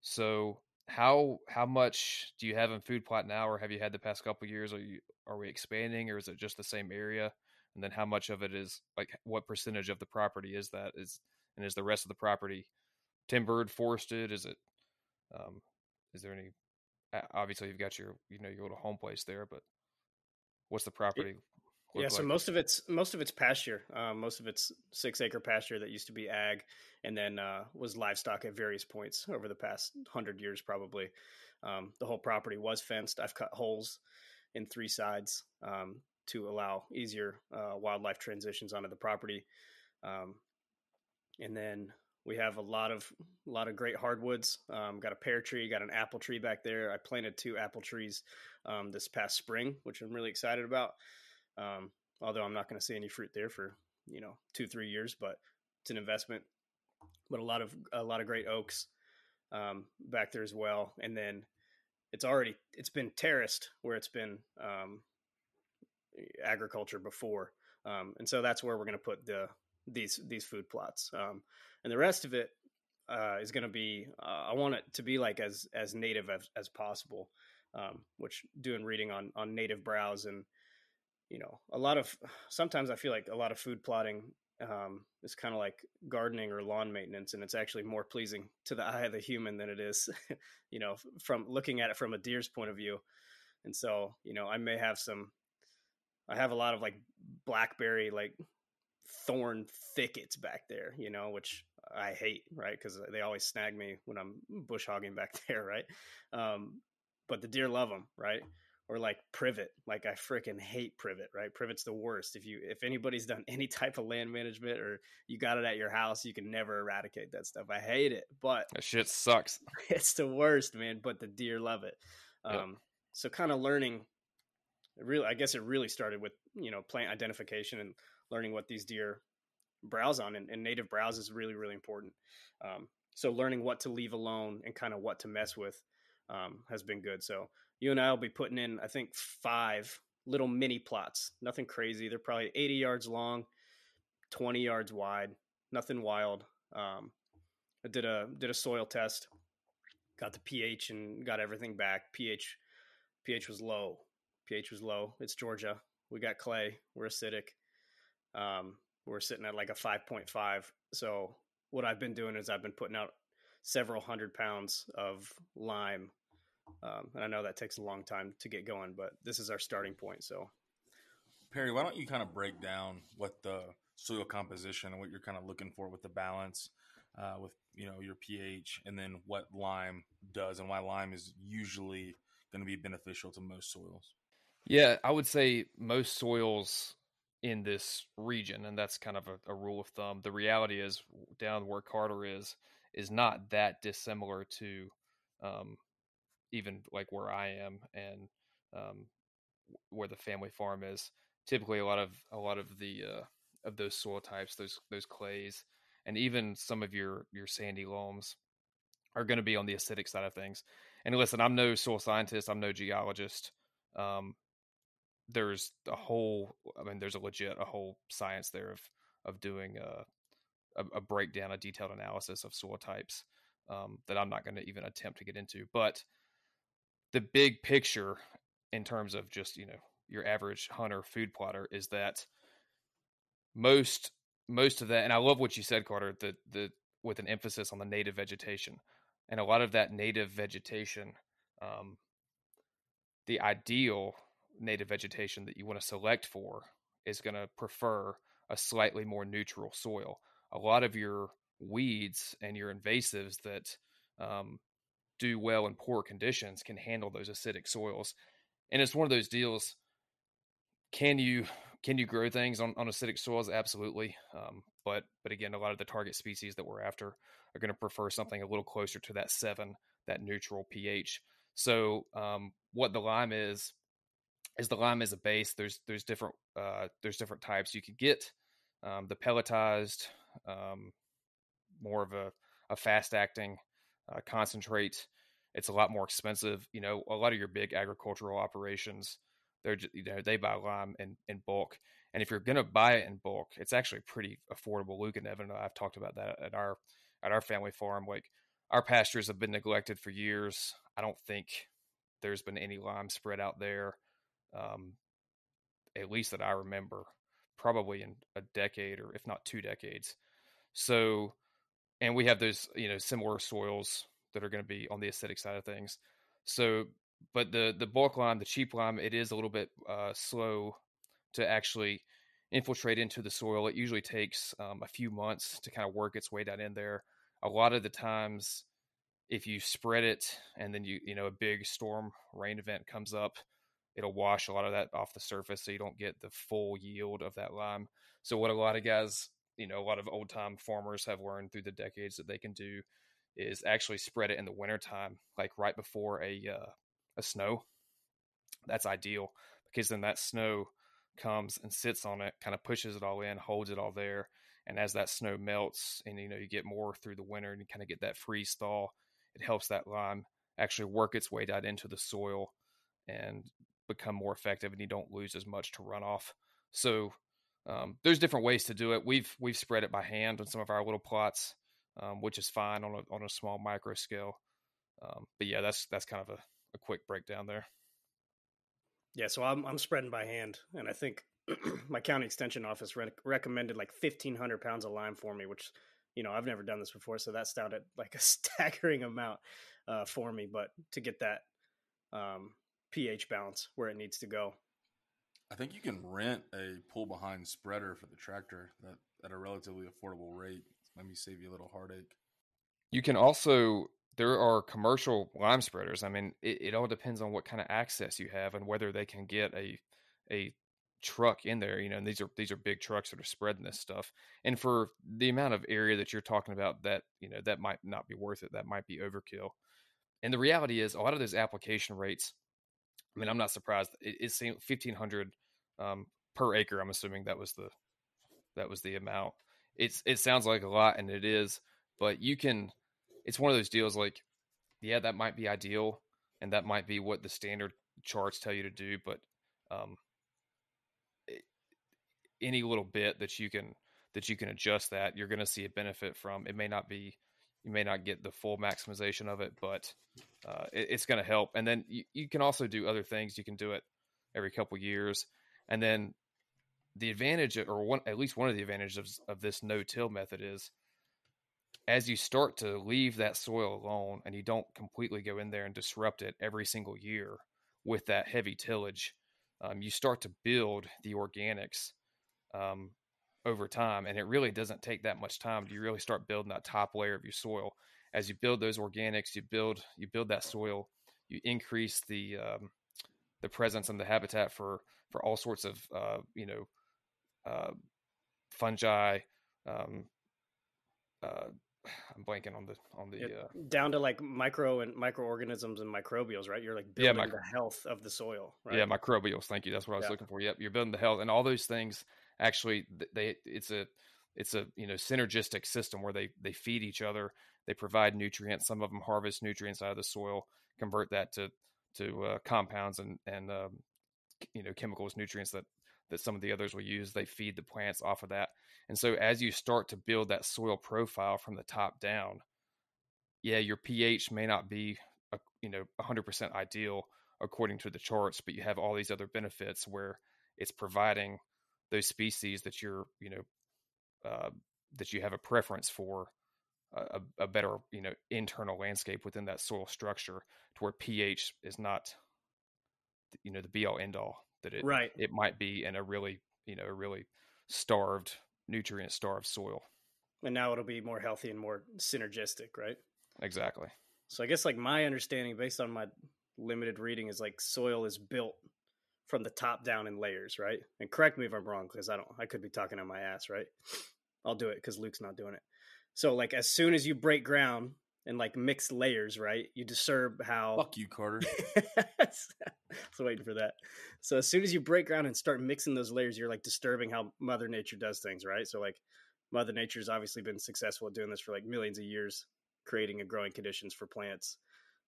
So how how much do you have in food plot now, or have you had the past couple years? Are you are we expanding, or is it just the same area? And then how much of it is like what percentage of the property is that is, and is the rest of the property timbered, forested? Is it? Um, is there any? Obviously, you've got your you know your little home place there, but what's the property? Yeah, like? so most of it's most of it's pasture. Um, most of it's six acre pasture that used to be ag, and then uh, was livestock at various points over the past hundred years, probably. Um, the whole property was fenced. I've cut holes in three sides um, to allow easier uh, wildlife transitions onto the property. Um, and then we have a lot of a lot of great hardwoods. Um, got a pear tree, got an apple tree back there. I planted two apple trees um, this past spring, which I'm really excited about. Um, although I'm not going to see any fruit there for you know two three years, but it's an investment. But a lot of a lot of great oaks um, back there as well, and then it's already it's been terraced where it's been um, agriculture before, um, and so that's where we're going to put the these these food plots. Um, and the rest of it uh, is going to be uh, I want it to be like as as native as, as possible. Um, which doing reading on on native browse and you know a lot of sometimes I feel like a lot of food plotting um, is kind of like gardening or lawn maintenance, and it's actually more pleasing to the [LAUGHS] eye of the human than it is, [LAUGHS] you know, from looking at it from a deer's point of view. And so, you know, I may have some, I have a lot of like blackberry, like thorn thickets back there, you know, which I hate, right? Because they always snag me when I'm bush hogging [LAUGHS] back there, right? Um, but the deer love them, right? Or like privet, like I freaking hate privet, right? Privet's the worst. If you if anybody's done [LAUGHS] any type of land management or you got it at your house, you can never eradicate that stuff. I hate it, but that shit sucks. [LAUGHS] It's the worst, man. But the deer love it. Um, yep. So kind of learning, really, I guess it really started with you know plant identification and learning what these deer browse on and, and native browse is really really important. Um, so learning what to leave alone and kind of what to mess with um, has been good. So you and i will be putting in i think five little mini plots. Nothing crazy. They're probably 80 yards long 20 yards wide. Nothing wild. Um, i did a did a soil test got the ph and got everything back. ph ph was low. ph was low. It's georgia. We got clay. We're acidic um, we're sitting at like a 5.5. So what I've been doing is I've been putting out several hundred pounds of lime. Um, and I know that takes a long time to get going, but this is our starting point. So, Perry, why don't you kind of break down what the soil composition and what you're kind of looking for with the balance, uh, with you know your pH, and then what lime does and why lime is usually going to be beneficial to most soils. Yeah, I would say most soils in this region, and that's kind of a, a, rule of thumb. The reality is, down where Carter is, is not that dissimilar to um, even like where I am and um, where the family farm is. Typically, a lot of a lot of the uh, of those soil types, those those clays, and even some of your your sandy loams are going to be on the acidic side of things. And listen, I'm no soil scientist, I'm no geologist. Um, there's a whole i mean there's a legit a whole science there of of doing a, a, a breakdown a detailed analysis of soil types um, that i'm not going to even attempt to get into but the big picture in terms of just you know your average hunter food plotter is that most most of that, and I love what you said, Carter. The the with an emphasis on the native vegetation, and a lot of that native vegetation, um, the ideal native vegetation that you want to select for is going to prefer a slightly more neutral soil. A lot of your weeds and your invasives that um, do well in poor conditions can handle those acidic soils. And it's one of those deals. Can you can you grow things on, on acidic soils? Absolutely. Um, but but again, a lot of the target species that we're after are going to prefer something a little closer to that seven, that neutral pH. So um, what the lime is is the lime is a base. There's there's different uh, there's different types you could get. Um, the pelletized, um, more of a, a fast acting uh, concentrate. It's a lot more expensive. You know, a lot of your big agricultural operations, they're you know they buy lime in, in bulk. And if you're to buy it in bulk, it's actually pretty affordable. Luke and Evan, I've talked about that at our at our family farm. Like our pastures have been neglected for years. I don't think there's been any lime spread out there, um, at least that I remember, probably in a decade or if not two decades. So and we have those you know similar soils that are going to be on the acidic side of things. So, but the the bulk lime, the cheap lime, it is a little bit uh, slow to actually infiltrate into the soil. It usually takes um, a few months to kind of work its way down in there. A lot of the times, if you spread it and then you you know a big storm rain event comes up, it'll wash a lot of that off the surface, so you don't get the full yield of that lime. So what a lot of guys you know a lot of old time farmers have learned through the decades that they can do is actually spread it in the wintertime like right before a uh, a snow that's ideal because then that snow comes and sits on it kind of pushes it all in holds it all there and as that snow melts and you know you get more through the winter and you kind of get that freeze thaw it helps that lime actually work its way down into the soil and become more effective and you don't lose as much to runoff so um, there's different ways to do it. We've we've spread it by hand on some of our little plots, um, which is fine on a on a small micro scale. Um, but yeah, that's that's kind of a, a quick breakdown there. Yeah, so I'm I'm spreading by hand, and I think [CLEARS THROAT] my county extension office re- recommended like 1,500 pounds of lime for me, which you know I've never done this before, so that sounded [LAUGHS] like a staggering amount uh, for me. But to get that um, pH balance where it needs to go, I think you can rent a pull behind spreader for the tractor that at a relatively affordable rate. Let me save you a little heartache. You can also there are commercial lime spreaders. I mean, it, it all depends on what kind of access you have and whether they can get a a truck in there. You know, and these are these are big trucks that are spreading this stuff. And for the amount of area that you're talking about, that you know that might not be worth it. That might be overkill. And the reality is, a lot of those application rates I mean, I'm not surprised. It, it's 1500 um, per acre. I'm assuming that was the that was the amount. It's it sounds like a lot, and it is, but you can. It's one of those deals. Like, yeah, that might be ideal, and that might be what the standard charts tell you to do, but um, it, any little bit that you can that you can adjust that, you're going to see a benefit from. It may not be you may not get the full maximization of it, but uh, it, it's going to help. And then you, you can also do other things. You can do it every couple years, and then the advantage, or one at least one of the advantages of, of this no-till method is, as you start to leave that soil alone and you don't completely go in there and disrupt it every single year with that heavy tillage, um, you start to build the organics um, over time. And it really doesn't take that much time. You really start building that top layer of your soil? As you build those organics, you build you build that soil. You increase the um, the presence and the habitat for for all sorts of uh, you know uh, fungi. Um, uh, [SIGHS] I'm blanking on the on the uh, down to like micro and microorganisms and microbials, right? You're like building yeah, micro- the health of the soil, right? Yeah, microbials. Thank you. That's what I was yeah. looking for. Yep, you're building the health, and all those things actually they it's a it's a you know synergistic system where they they feed each other they provide nutrients some of them harvest nutrients out of the soil convert that to to uh, compounds and and um, you know chemicals nutrients that that some of the others will use they feed the plants off of that. And so as you start to build that soil profile from the top down yeah your ph may not be a, you know 100% ideal according to the charts but you have all these other benefits where it's providing those species that you're you know uh, that you have a preference for a, a, better you know internal landscape within that soil structure to where pH is not you know the be all end all that it right. it might be in a really you know a really starved nutrient starved soil. And now it'll be more healthy and more synergistic right? Exactly. So i guess like my understanding based on my limited reading is like soil is built from the top down in layers right and correct me if i'm wrong because i don't i could be talking on my ass right [SNIFFS] i'll do it because luke's not doing it so like as soon as you break ground and like mix layers, right? You disturb how Fuck you, Carter. [LAUGHS] so waiting for that. So as soon as you break ground and start mixing those layers, you're like disturbing how Mother Nature does things, right? So like Mother Nature's obviously been successful at doing this for like millions of years, creating and growing conditions for plants.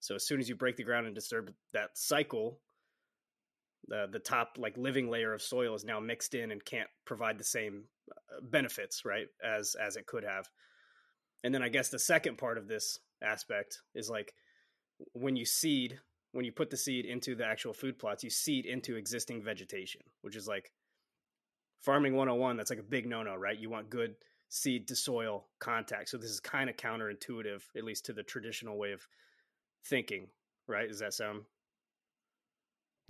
So as soon as you break the ground and disturb that cycle, the the top like living layer of soil is now mixed in and can't provide the same uh, benefits, right, as as it could have. And then I guess the second part of this aspect is like when you seed, when you put the seed into the actual food plots, you seed into existing vegetation, which is like farming 101. That's like a big no no, right? You want good seed to soil contact. So this is kind of counterintuitive, at least to the traditional way of thinking, right? Does that sound?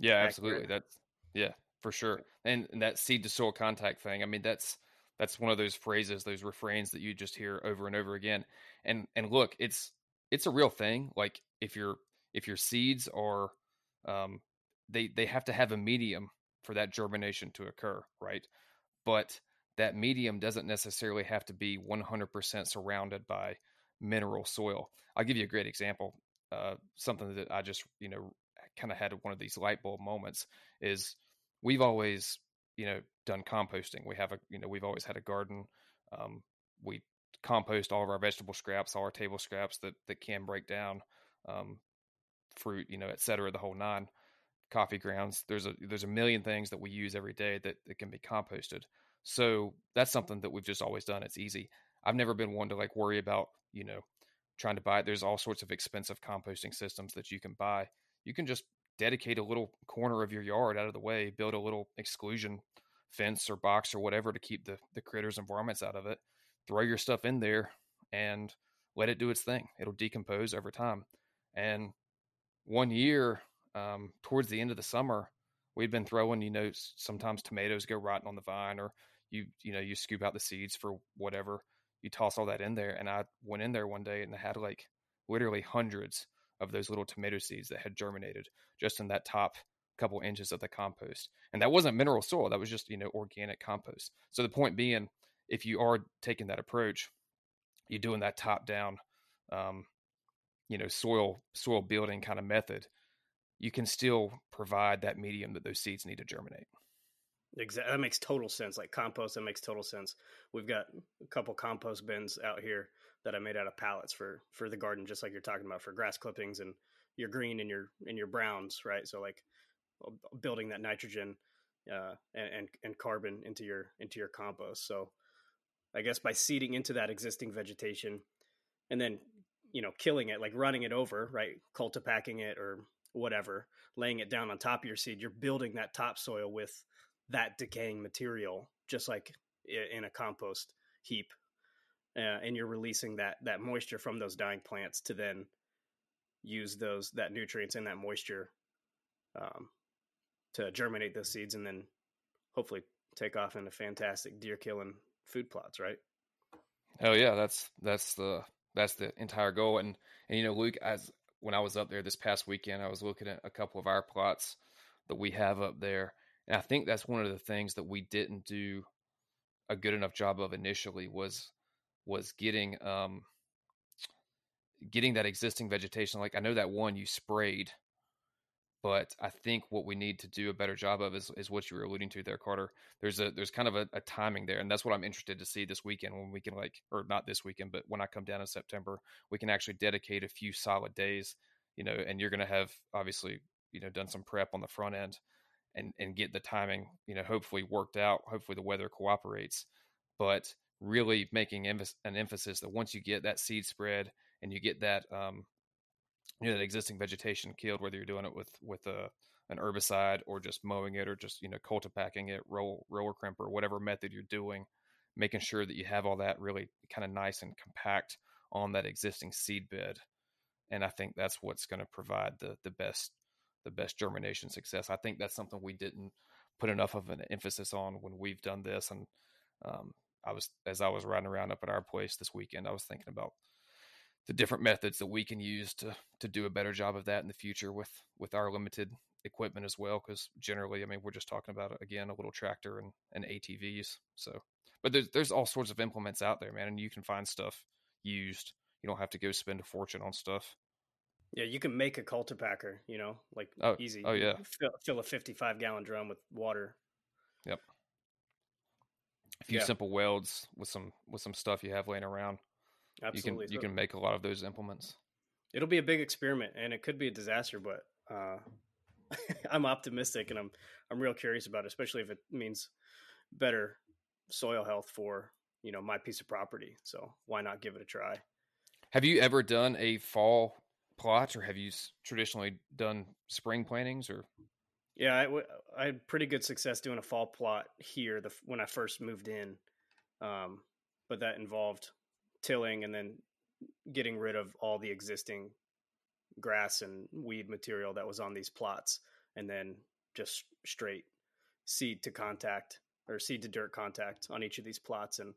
Yeah, absolutely. That's yeah, for sure. And, and that seed to soil contact thing. I mean, that's that's one of those phrases, those refrains that you just hear over and over again. And and look, it's it's a real thing. Like if your if your seeds are um they they have to have a medium for that germination to occur, right? But that medium doesn't necessarily have to be 100% surrounded by mineral soil. I'll give you a great example. Uh, something that I just, you know, kind of had one of these light bulb moments is we've always you know done composting. We have a you know we've always had a garden. Um, we compost all of our vegetable scraps, all our table scraps that that can break down, um, fruit, you know, et cetera, the whole nine. Coffee grounds. There's a there's a million things that we use every day that, that can be composted. So that's something that we've just always done. It's easy. I've never been one to like worry about you know trying to buy. it There's all sorts of expensive composting systems that you can buy. You can just dedicate a little corner of your yard out of the way, build a little exclusion fence or box or whatever to keep the, the critters and out of it. Throw your stuff in there and let it do its thing. It'll decompose over time. And one year, um, towards the end of the summer, we'd been throwing, you know, sometimes tomatoes go rotten on the vine or you, you know, you scoop out the seeds for whatever. You toss all that in there. And I went in there one day and I had like literally hundreds of those little tomato seeds that had germinated just in that top couple inches of the compost. And that wasn't mineral soil, that was just, you know, organic compost. So the point being, if you are taking that approach, you're doing that top down um, you know, soil soil building kind of method, you can still provide that medium that those seeds need to germinate. Exactly. That makes total sense. Like compost, that makes total sense. We've got a couple compost bins out here that I made out of pallets for for the garden, just like you're talking about for grass clippings and your green and your and your browns, right? So like building that nitrogen uh, and, and and carbon into your into your compost. So I guess by seeding into that existing vegetation, and then you know killing it, like running it over, right? Cultipacking it or whatever, laying it down on top of your seed, you're building that topsoil with that decaying material, just like in a compost heap uh, and you're releasing that that moisture from those dying plants to then use those that nutrients and that moisture um, to germinate those seeds and then hopefully take off into fantastic deer killing food plots right? Oh yeah that's that's the that's the entire goal and and you know luke as when i was up there this past weekend i was looking at a couple of our plots that we have up there and i think that's one of the things that we didn't do a good enough job of initially was was getting um getting that existing vegetation. Like I know that one you sprayed, but I think what we need to do a better job of is, is what you were alluding to there, Carter. There's a there's kind of a, a, timing there, and that's what I'm interested to see this weekend when we can like, or not this weekend, but when I come down in September, we can actually dedicate a few solid days, you know, and you're going to have obviously you know done some prep on the front end, and and get the timing, you know, hopefully worked out. Hopefully the weather cooperates, but really making an emphasis that once you get that seed spread and you get that um, you know that existing vegetation killed, whether you're doing it with with a an herbicide or just mowing it or just you know cultipacking it, roll roller crimper, whatever method you're doing, making sure that you have all that really kind of nice and compact on that existing seed bed. And I think that's what's going to provide the the best the best germination success. I think that's something we didn't put enough of an emphasis on when we've done this. And um, I was as I was riding around up at our place this weekend, I was thinking about the different methods that we can use to to do a better job of that in the future with with our limited equipment as well because generally i mean we're just talking about again a little tractor and, and atvs so. But there's there's all sorts of implements out there man and you can find stuff used. You don't have to go spend a fortune on stuff. Yeah you can make a cultipacker you know like oh, easy. oh yeah. fill, fill a 55 gallon drum with water. Yep a few Yeah. simple welds with some with some stuff you have laying around. Absolutely you can you can make a lot of those implements. It'll be a big experiment and it could be a disaster but uh [LAUGHS] i'm optimistic and i'm i'm real curious about it especially if it means better soil health for you know my piece of property so why not give it a try? Have you ever done a fall plot or have you s- traditionally done spring plantings or Yeah, I, w- I had pretty good success doing a fall plot here the, when I first moved in, um, but that involved tilling and then getting rid of all the existing grass and weed material that was on these plots, and then just straight seed to contact or seed to dirt contact on each of these plots, and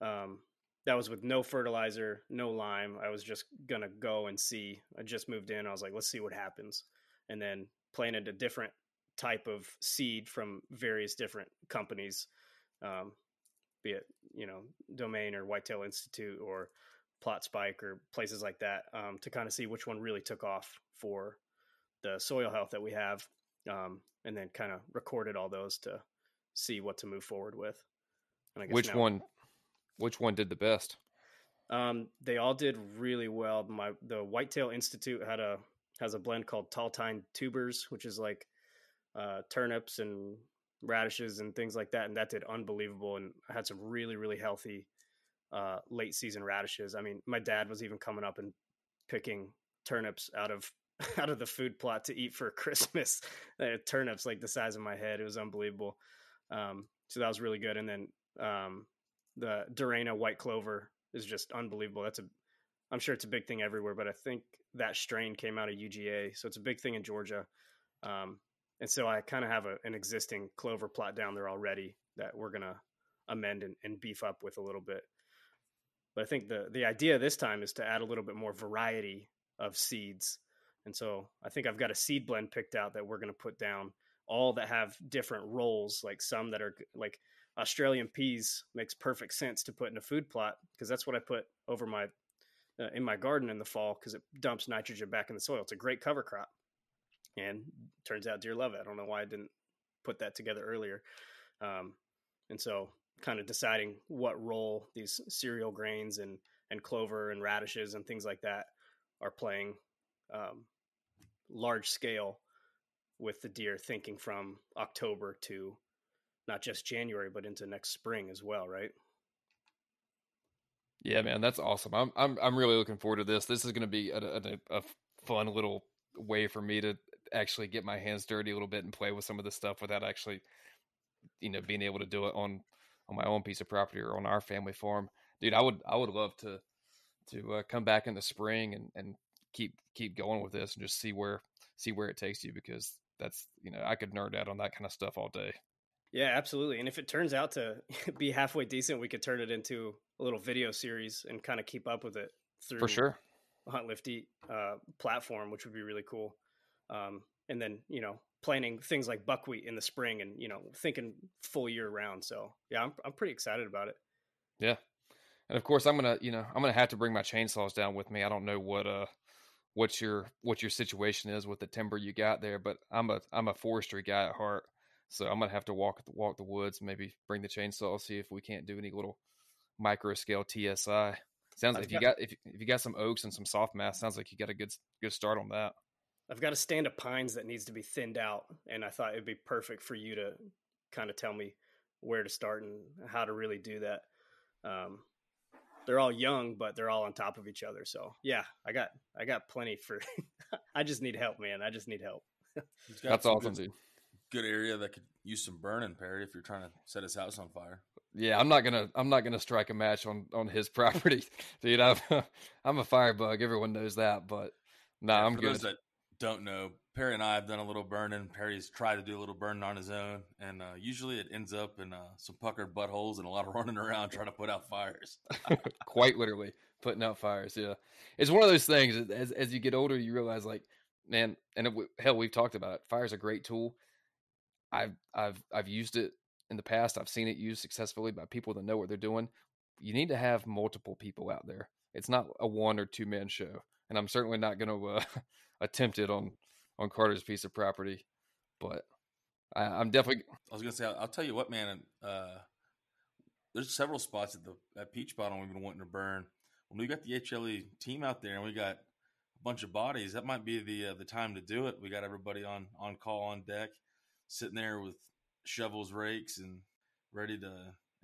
um, that was with no fertilizer, no lime. I was just gonna go and see. I just moved in. I was like, let's see what happens, and then planted a different type of seed from various different companies, um, be it you know Domain or Whitetail Institute or Plot Spike or places like that, um, to kind of see which one really took off for the soil health that we have, um, and then kind of recorded all those to see what to move forward with. And I guess which now- one which one did the best um, they all did really well. My the Whitetail Institute had a has a blend called Tall Tine Tubers, which is like uh, turnips and radishes and things like that, and that did unbelievable. And I had some really really healthy uh, late season radishes. I mean, my dad was even coming up and picking turnips out of [LAUGHS] out of the food plot to eat for [LAUGHS] Christmas. Turnips like the size of my head. It was unbelievable. Um, so that was really good. And then um, the Durana white clover is just unbelievable. That's a I'm sure it's a big thing everywhere, but I think that strain came out of UGA, so it's a big thing in Georgia. Um, and so I kind of have a, an existing clover plot down there already that we're gonna amend and, and beef up with a little bit. But I think the the idea this time is to add a little bit more variety of seeds, and so I think I've got a seed blend picked out that we're gonna put down all that have different roles, like some that are like Australian peas makes perfect sense to put in a food plot because that's what I put over my uh, in my garden in the fall because it dumps nitrogen back in the soil. It's a great cover crop, and turns out deer love it. I don't know why I didn't put that together earlier. Um, and so, kind of deciding what role these cereal grains and and clover and radishes and things like that are playing um, large scale with the deer, thinking from October to not just January, but into next spring as well, right? Yeah, man, that's awesome. I'm I'm I'm really looking forward to this. This is going to be a, a, a fun little way for me to actually get my hands dirty a little bit and play with some of this stuff without actually, you know, being able to do it on on my own piece of property or on our family farm. Dude, I would I would love to to uh, come back in the spring and and keep keep going with this and just see where see where it takes you because that's you know I could nerd out on that kind of stuff all day. Yeah, absolutely. And if it turns out to [LAUGHS] be halfway decent, we could turn it into a little video series and kind of keep up with it through For sure. Hunt Lift Eat uh, platform, which would be really cool. Um, and then you know planting things like buckwheat in the spring, and you know thinking full year round. So yeah, I'm I'm pretty excited about it. Yeah. And of course I'm gonna you know, I'm gonna have to bring my chainsaws down with me. I don't know what uh what your what your situation is with the timber you got there, but I'm a I'm a forestry guy at heart. So I'm gonna have to walk walk the woods, maybe bring the chainsaw, see if we can't do any little micro scale TSI. Sounds like if you got if if you got some oaks and some soft mass, sounds like you got a good good start on that. I've got a stand of pines that needs to be thinned out, and I thought it'd be perfect for you to kind of tell me where to start and how to really do that. Um, they're all young, but they're all on top of each other. So yeah, I got I got plenty for. [LAUGHS] I just need help, man. I just need help. [LAUGHS] That's some awesome, good, dude. Good area that could use some burning, Perry, if you're trying to set his house on fire. Yeah, I'm not gonna I'm not gonna strike a match on on his [LAUGHS] property, dude. I'm [LAUGHS] I'm a firebug. Everyone knows that, but no, nah, Yeah, I'm for good. those that don't know, Perry and I have done a little burning. Perry's tried to do a little burning on his own, and uh, usually it ends up in uh, some puckered buttholes and a lot of [LAUGHS] running around trying to put out fires. Quite literally putting out fires. Yeah, it's one of those things. As as you get older, you realize like, man, and it, hell, we've talked about it. Fire's a great tool. I've I've I've used it in the past. I've seen it used successfully by people that know what they're doing. You need to have multiple people out there. It's not a one or two man show, and I'm certainly not going to uh, [LAUGHS] attempt it on on Carter's piece of property. But I, I'm definitely I was gonna say, I'll, I'll tell you what, man. Uh, there's several spots at the at Peach Bottom we've been wanting to burn. When we got the HLE team out there and we got a bunch of bodies, that might be the uh, the time to do it. We got everybody on on call on deck, sitting there with shovels, rakes, and ready to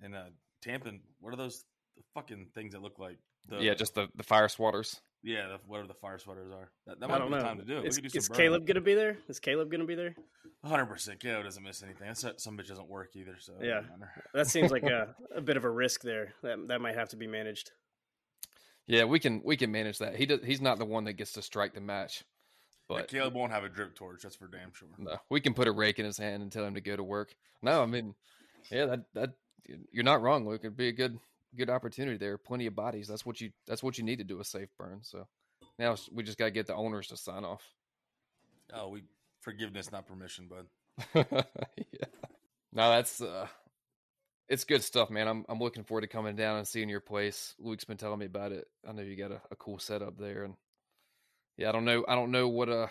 and uh, tamping. What are those the fucking things that look like? The, yeah, just the the fire swatters. yeah, the, whatever the fire sweaters are. That, that might don't be the time to do it. Is, we do is some Caleb going to be there? Is Caleb going to be there? Hundred percent. Caleb doesn't miss anything. That's some bitch doesn't work either. So Yeah. [LAUGHS] That seems like a, [LAUGHS] a bit of a risk there. That that might have to be managed. Yeah, we can we can manage that. He does. He's not the one that gets to strike the match, But Caleb won't have a drip torch. That's for damn sure. no, we can put a rake in his hand and tell him to go to work. No, I mean, yeah, that that you're not wrong, Luke. It'd be a good good opportunity there. Plenty of bodies. That's what you that's what you need to do a safe burn. So now we just got to get the owners to sign off. Oh, we forgiveness, not permission, bud. [LAUGHS] yeah. No, that's uh it's good stuff, man. I'm I'm looking forward to coming down and seeing your place. Luke's been telling me about it. I know you got a, a cool setup there and yeah, I don't know I don't know what uh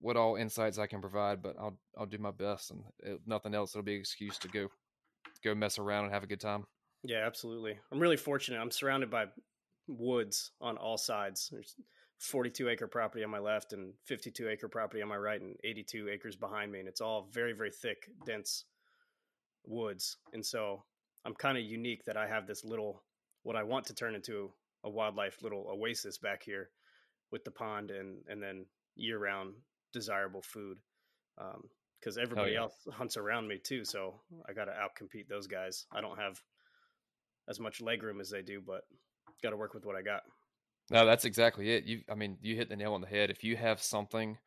what all insights I can provide, but I'll I'll do my best and if nothing else it'll be an excuse to go go mess around and have a good time. Yeah, absolutely. I'm really fortunate. I'm surrounded by woods on all sides. There's 42 acre property on my left and 52 acre property on my right and 82 acres behind me and it's all very very thick dense woods and so i'm kind of unique that i have this little what i want to turn into a wildlife little oasis back here with the pond and and then year round desirable food because everybody yeah. else hunts around me too so i got to outcompete those guys i don't have as much leg room as they do but got to work with what i got No, that's exactly it. You I mean, you hit the nail on the head. If you have something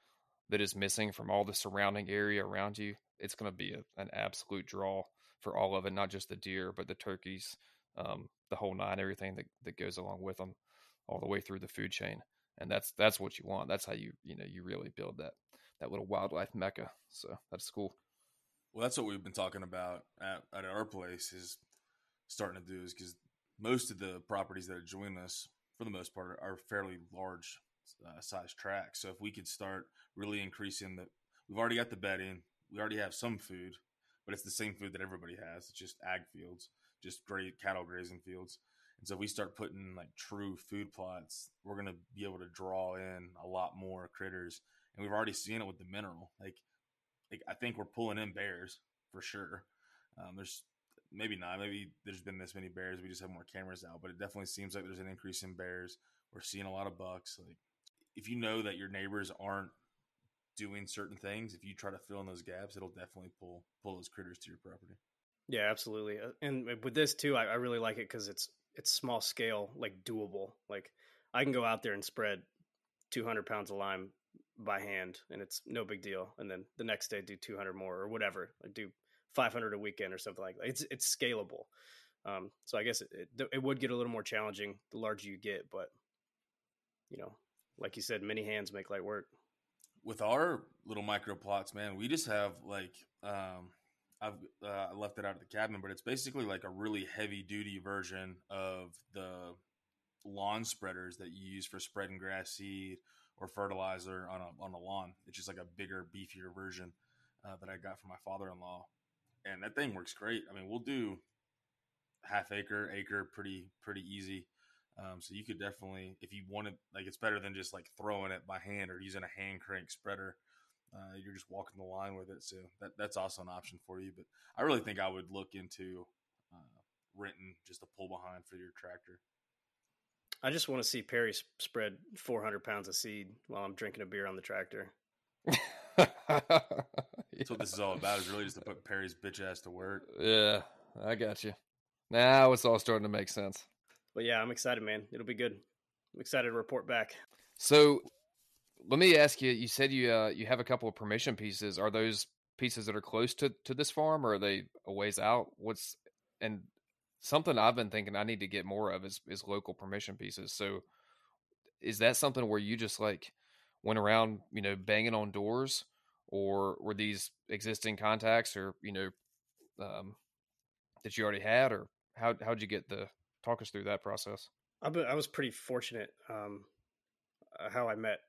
that is missing from all the surrounding area around you, it's going to be a, an absolute draw for all of it, not just the deer, but the turkeys, um, the whole nine, everything that, that goes along with them, all the way through the food chain. And that's that's what you want. That's how you you know you really build that that little wildlife mecca. So that's cool. Well, that's what we've been talking about at, at our place is starting to do is because most of the properties that join us, for the most part, are fairly large uh, size tracks. So if we could start really increasing the, we've already got the bedding, we already have some food, but it's the same food that everybody has. It's just ag fields, just great cattle grazing fields. And so if we start putting like true food plots, we're gonna be able to draw in a lot more critters. And we've already seen it with the mineral. Like, like I think we're pulling in bears for sure. Um, there's maybe not. Maybe there's been this many bears. We just have more cameras out, but it definitely seems like there's an increase in bears. We're seeing a lot of bucks. Like, if you know that your neighbors aren't doing certain things, if you try to fill in those gaps, it'll definitely pull pull those critters to your property. Yeah, absolutely. Uh, And with this too, I, I really like it because it's it's small scale, like doable. Like I can go out there and spread 200 pounds of lime by hand, and it's no big deal. And then the next day, do 200 more or whatever. I do 500 a weekend or something like that. It's it's scalable. Um, so I guess it, it it would get a little more challenging the larger you get, but you know, like you said, many hands make light work. with our little micro plots, man, we just have like um I've uh, left it out of the cabinet, but it's basically like a really heavy duty version of the lawn spreaders that you use for spreading grass seed or fertilizer on a on a lawn. It's just like a bigger, beefier version uh, that I got from my father in law, and that thing works great. I mean, we'll do half acre, acre, pretty pretty easy. Um, so you could definitely, if you wanted, like, it's better than just like throwing it by hand or using a hand crank spreader. Uh, you're just walking the line with it, so that that's also an option for you. But I really think I would look into uh, renting just a pull behind for your tractor. I just want to see Perry spread 400 pounds of seed while I'm drinking a beer on the tractor. [LAUGHS] That's what this is all about. Is really just to put Perry's bitch ass to work. yeah, I got you. Now it's all starting to make sense. But yeah, I'm excited, man. It'll be good. I'm excited to report back. So let me ask you. You said you uh, you have a couple of permission pieces. Are those pieces that are close to to this farm, or are they a ways out? What's and something I've been thinking I need to get more of is is local permission pieces. So is that something where you just like went around, you know, banging on doors, or were these existing contacts, or you know, um, that you already had, or how how'd you get the talk us through that process? I, I was pretty fortunate um, uh, how I met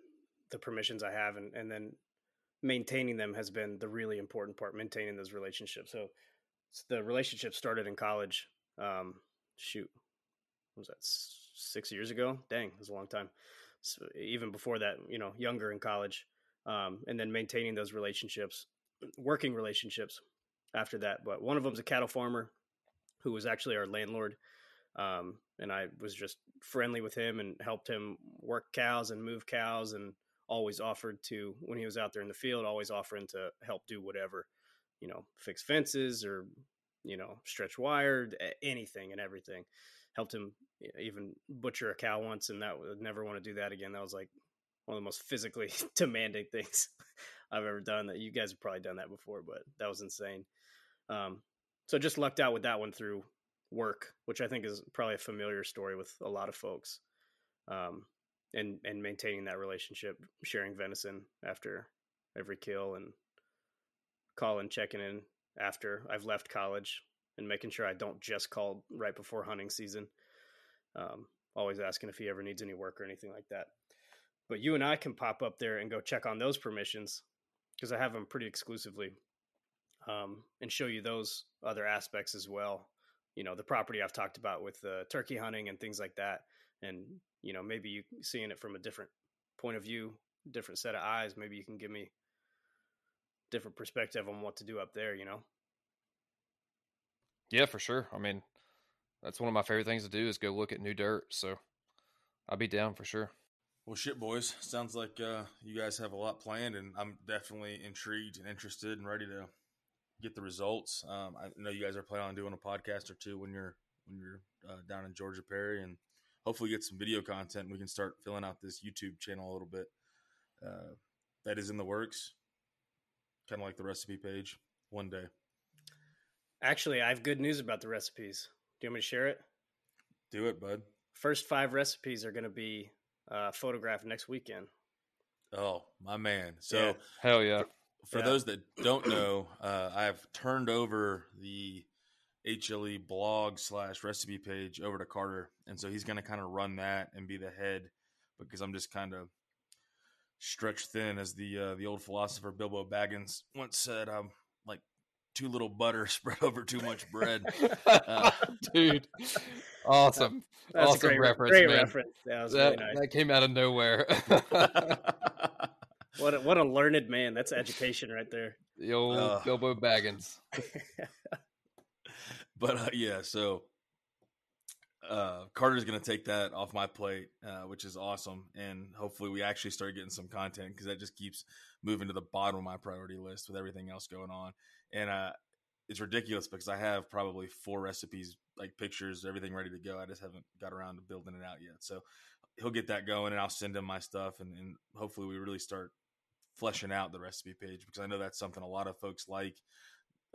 the permissions I have, and, and then maintaining them has been the really important part. Maintaining those relationships. So, so the relationship started in college. Um, shoot, was that six years ago? Dang, it was a long time. So even before that, you know, younger in college, um, and then maintaining those relationships, [CLEARS THROAT] working relationships after that. But one of them's a cattle farmer who was actually our landlord. Um, and I was just friendly with him and helped him work cows and move cows and always offered to when he was out there in the field always offering to help do whatever you know fix fences or you know stretch wire anything and everything. Helped him even butcher a cow once and that would never want to do that again. That was like one of the most physically [LAUGHS] demanding things [LAUGHS] i've ever done. That you guys have probably done that before but that was insane. Um, so just lucked out with that one through work which i think is probably a familiar story with a lot of folks. Um, and and maintaining that relationship, sharing venison after every kill, and calling, checking in after I've left college, and making sure I don't just call right before hunting season. Um, always asking if he ever needs any work or anything like that. But you and I can pop up there and go check on those permissions because I have them pretty exclusively, um, and show you those other aspects as well. You know, the property I've talked about with uh, turkey hunting and things like that, and you know maybe you seeing it from a different point of view different set of eyes maybe you can give me different perspective on what to do up there you know? Yeah for sure. I mean that's one of my favorite things to do is go look at new dirt so i'll be down for sure. Well shit boys sounds like uh, you guys have a lot planned and i'm definitely intrigued and interested and ready to get the results. Um, i know you guys are planning on doing a podcast or two when you're when you're uh, down in georgia perry and hopefully get some video content we can start filling out this YouTube channel a little bit. Uh, that is in the works, kind of like the recipe page one day. Actually, I have good news about the recipes. Do you want me to share it? Do it, bud. First five recipes are going to be uh, photographed next weekend. Oh, my man. So, yeah. hell yeah. For, for yeah. those that don't know, uh, I have turned over the HLE blog slash recipe page over to Carter. And so he's going to kind of run that and be the head because I'm just kind of stretched thin, as the uh, the old philosopher Bilbo Baggins once said. I'm like too little butter [LAUGHS] spread over too much bread. Uh, [LAUGHS] Dude, awesome. That's awesome a great reference. Great man. reference. That, was that, really nice. that came out of nowhere. [LAUGHS] what a, what a learned man. That's education right there. The old uh, Bilbo Baggins but uh, yeah, so uh, Carter's going to take that off my plate, uh, which is awesome. And hopefully, we actually start getting some content because that just keeps moving to the bottom of my priority list with everything else going on. And uh, it's ridiculous because I have probably four recipes, like pictures, everything ready to go. I just haven't got around to building it out yet. So he'll get that going, and I'll send him my stuff, and, and hopefully, we really start fleshing out the recipe page because I know that's something a lot of folks like.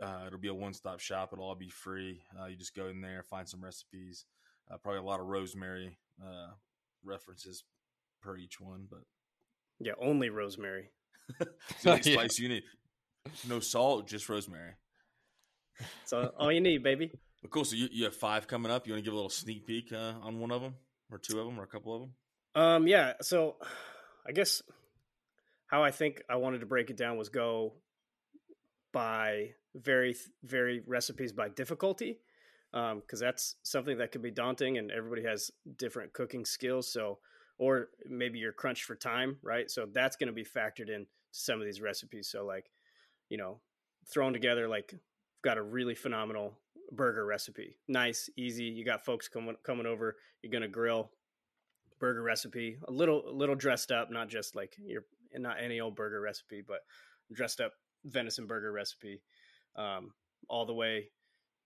Uh, it'll be a one stop shop. It'll all be free. Uh, you just go in there, find some recipes. Uh, probably a lot of rosemary uh, references per each one, but yeah, only rosemary. [LAUGHS] so [LAUGHS] yeah. spice you need. No salt, just rosemary. So all you need, baby. [LAUGHS] But cool. So you, you have five coming up. You want to give a little sneak peek uh, on one of them, or two of them, or a couple of them? Um, yeah. So I guess how I think I wanted to break it down was go by very very recipes by difficulty because um, that's something that could be daunting and everybody has different cooking skills so or maybe you're crunched for time right? So that's going to be factored in to some of these recipes. So like you know thrown together like got a really phenomenal burger recipe. Nice easy you got folks coming coming over you're going to grill burger recipe a little a little dressed up not just like you're not any old burger recipe but dressed up venison burger recipe, um, all the way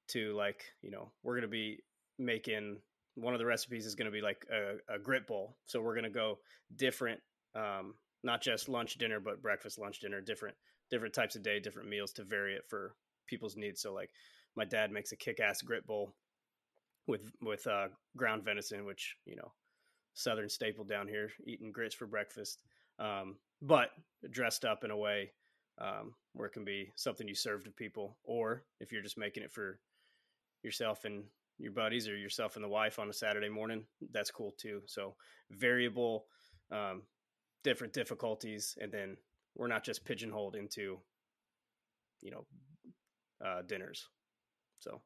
to like you know we're going to be making one of the recipes is going to be like a, a grit bowl. So we're going to go different um, not just lunch dinner but breakfast lunch dinner different different types of day different meals to vary it for people's needs. So like my dad makes a kick-ass grit bowl with with uh, ground venison which you know southern staple down here eating grits for breakfast um, but dressed up in a way um, where it can be something you serve to people, or if you're just making it for yourself and your buddies or yourself and the wife on a Saturday morning, that's cool too. So variable, um, different difficulties, and then we're not just pigeonholed into, you know, uh, dinners. So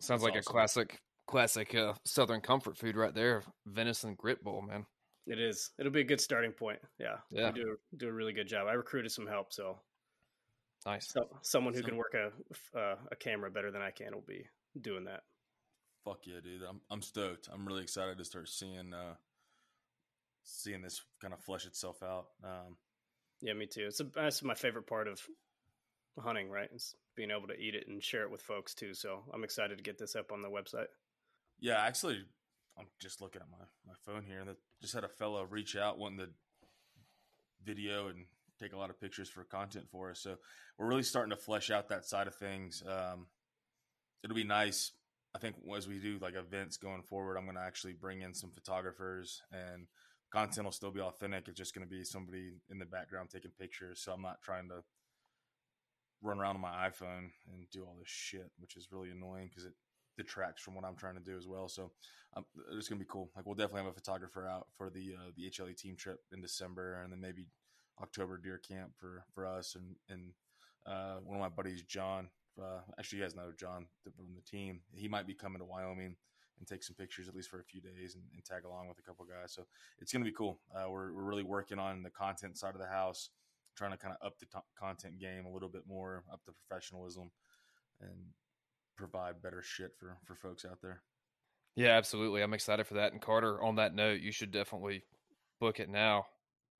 sounds like awesome. a classic, classic uh, Southern comfort food right there. Venison grit bowl, man. It is. It'll be a good starting point. Yeah. Yeah. You do do a really good job. I recruited some help, so nice. So, someone who so, can work a uh, a camera better than I can will be doing that. Fuck yeah, dude! I'm I'm stoked. I'm really excited to start seeing uh seeing this kind of flesh itself out. Um, yeah, me too. It's a, that's my favorite part of hunting, right? It's being able to eat it and share it with folks too. So I'm excited to get this up on the website. Yeah, actually, I'm just looking at my, my phone here and just had a fellow reach out wanting to video and take a lot of pictures for content for us. So we're really starting to flesh out that side of things. Um, it'll be nice. I think as we do like events going forward, I'm going to actually bring in some photographers and content will still be authentic. It's just going to be somebody in the background taking pictures. So I'm not trying to run around on my iPhone and do all this shit, which is really annoying because it detracts from what I'm trying to do as well. So um, it's gonna be cool. Like we'll definitely have a photographer out for the uh, the HLE team trip in December, and then maybe October deer camp for for us and and uh, one of my buddies, John. Uh, actually, you guys know John from the team. He might be coming to Wyoming and take some pictures at least for a few days and, and tag along with a couple guys. So it's going to be cool. Uh, we're, we're really working on the content side of the house, trying to kind of up the t- content game a little bit more, up the professionalism, and provide better shit for for folks out there. Yeah, absolutely. I'm excited for that. And Carter, on that note, you should definitely book it now.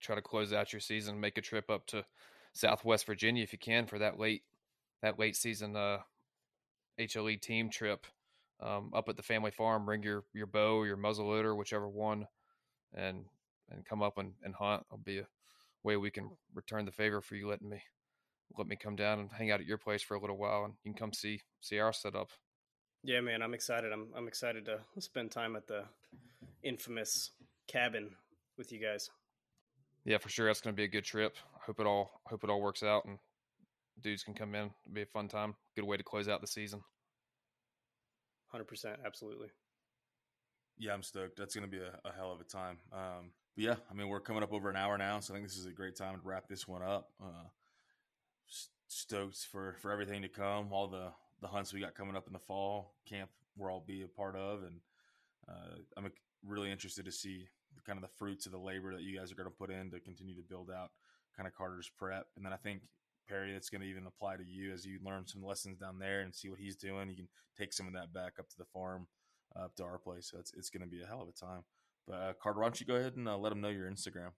Try to close out your season, make a trip up to Southwest Virginia if you can for that late that late season uh, HLE team trip um, up at the family farm. Bring your your bow, your muzzleloader, whichever one, and and come up and, and hunt. It'll be a way we can return the favor for you letting me let me come down and hang out at your place for a little while, and you can come see see our setup. Yeah, man, I'm excited. I'm I'm excited to spend time at the infamous cabin with you guys. Yeah, for sure. That's going to be a good trip. Hope it all hope it all works out and dudes can come in. It'll be a fun time. Good way to close out the season. Hundred percent, absolutely. Yeah, I'm stoked. That's going to be a, a, hell of a time. Um, yeah, I mean, we're coming up over an hour now, so I think this is a great time to wrap this one up. Uh, stoked for for everything to come. All the the hunts we got coming up in the fall camp, we'll all be a part of, and uh, I'm really interested to see kind of the fruits of the labor that you guys are going to put in to continue to build out kind of Carter's prep. And then I think Perry, that's going to even apply to you as you learn some lessons down there and see what he's doing. You can take some of that back up to the farm, uh, up to our place. So it's it's going to be a hell of a time. But uh, Carter, why don't you go ahead and uh, let them know your Instagram?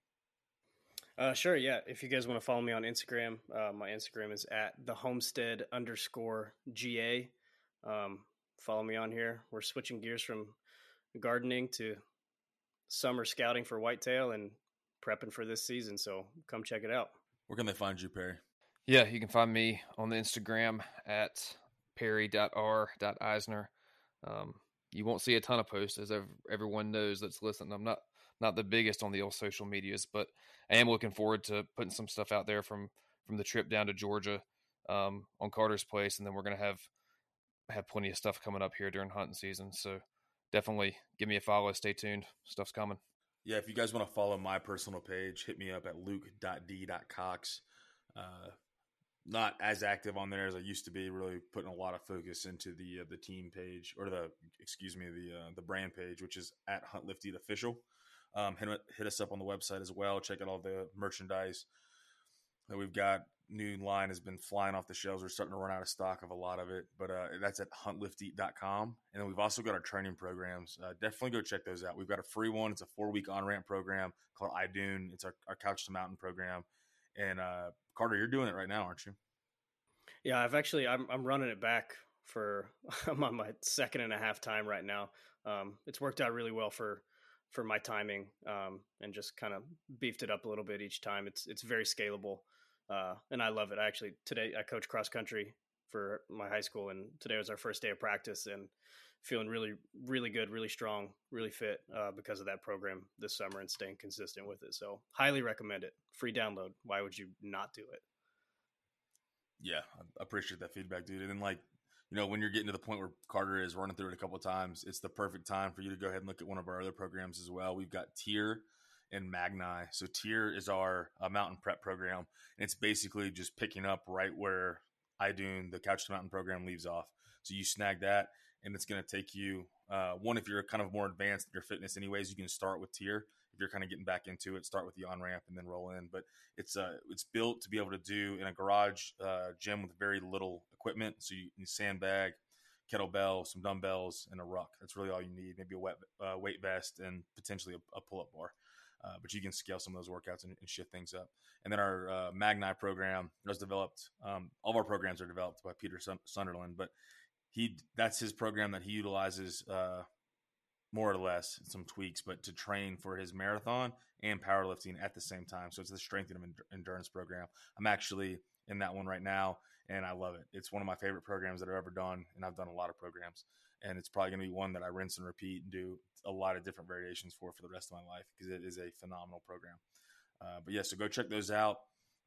Uh, sure. Yeah. If you guys want to follow me on Instagram, uh, my Instagram is at the homestead underscore GA. Um, follow me on here. We're switching gears from gardening to summer scouting for whitetail and prepping for this season. So come check it out. Where can they find you, Perry? Yeah, you can find me on the Instagram at perry.r.isner. Um, you won't see a ton of posts, as everyone knows that's listening. I'm not not the biggest on the old social medias, but I am looking forward to putting some stuff out there from from the trip down to Georgia um, on Carter's place, and then we're gonna have have plenty of stuff coming up here during hunting season. So definitely give me a follow. Stay tuned. Stuff's coming. Yeah, if you guys want to follow my personal page, hit me up at luke.d.cox. Uh, not as active on there as I used to be. Really putting a lot of focus into the uh, the team page or the excuse me the uh, the brand page, which is at Hunt Lift Eat Official. Um, hit, hit us up on the website as well. Check out all the merchandise that we've got. New line has been flying off the shelves. We're starting to run out of stock of a lot of it, but uh, that's at huntlifteat.com. And then we've also got our training programs. Uh, definitely go check those out. We've got a free one. It's a four week on ramp program called iDune. It's our, our couch to mountain program. And uh, Carter, you're doing it right now, aren't you? Yeah, I've actually I'm I'm running it back for [LAUGHS] I'm on my second and a half time right now. Um, it's worked out really well for for my timing um, and just kind of beefed it up a little bit each time. It's it's very scalable, uh, and I love it. I actually today I coach cross country for my high school, and today was our first day of practice, and feeling really really good, really strong, really fit uh, because of that program this summer and staying consistent with it. So highly recommend it. Free download. Why would you not do it? Yeah, I appreciate that feedback, dude. And then like you know, when you're getting to the point where Carter is running through it a couple of times, it's the perfect time for you to go ahead and look at one of our other programs as well. We've got Tier and Magni. So Tier is our uh, mountain prep program, and it's basically just picking up right where iDune, the Couch to Mountain program, leaves off. So you snag that, and it's going to take you uh, one if you're kind of more advanced in your fitness, anyways. You can start with Tier you're kind of getting back into it. Start with the on ramp and then roll in. But it's uh it's built to be able to do in a garage uh, gym with very little equipment. So you need sandbag, kettlebell, some dumbbells, and a ruck. That's really all you need. Maybe a wet uh, weight vest and potentially a, a pull up bar. Uh, but you can scale some of those workouts and, and shift things up. And then our uh, Magni program was developed. Um, all of our programs are developed by Peter Sunderland, but he that's his program that he utilizes uh, more or less some tweaks, but to train for his marathon and powerlifting at the same time. So it's the strength and endurance program. I'm actually in that one right now, and I love it. It's one of my favorite programs that I've ever done, and I've done a lot of programs. And it's probably going to be one that I rinse and repeat and do a lot of different variations for for the rest of my life because it is a phenomenal program. Uh, but yeah, so go check those out.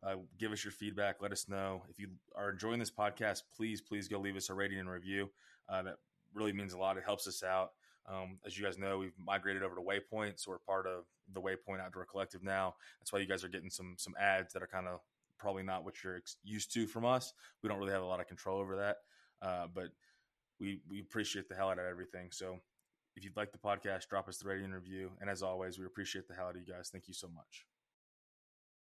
Uh, give us your feedback. Let us know if you are enjoying this podcast. Please, please go leave us a rating and review. Uh, that really means a lot. It helps us out. Um, as you guys know, we've migrated over to Waypoint, so we're part of the Waypoint Outdoor Collective now. That's why you guys are getting some some ads that are kind of probably not what you're used to from us. We don't really have a lot of control over that, uh, but we we appreciate the hell out of everything. So if you'd like the podcast, drop us the rating and review. And as always, we appreciate the hell out of you guys. Thank you so much.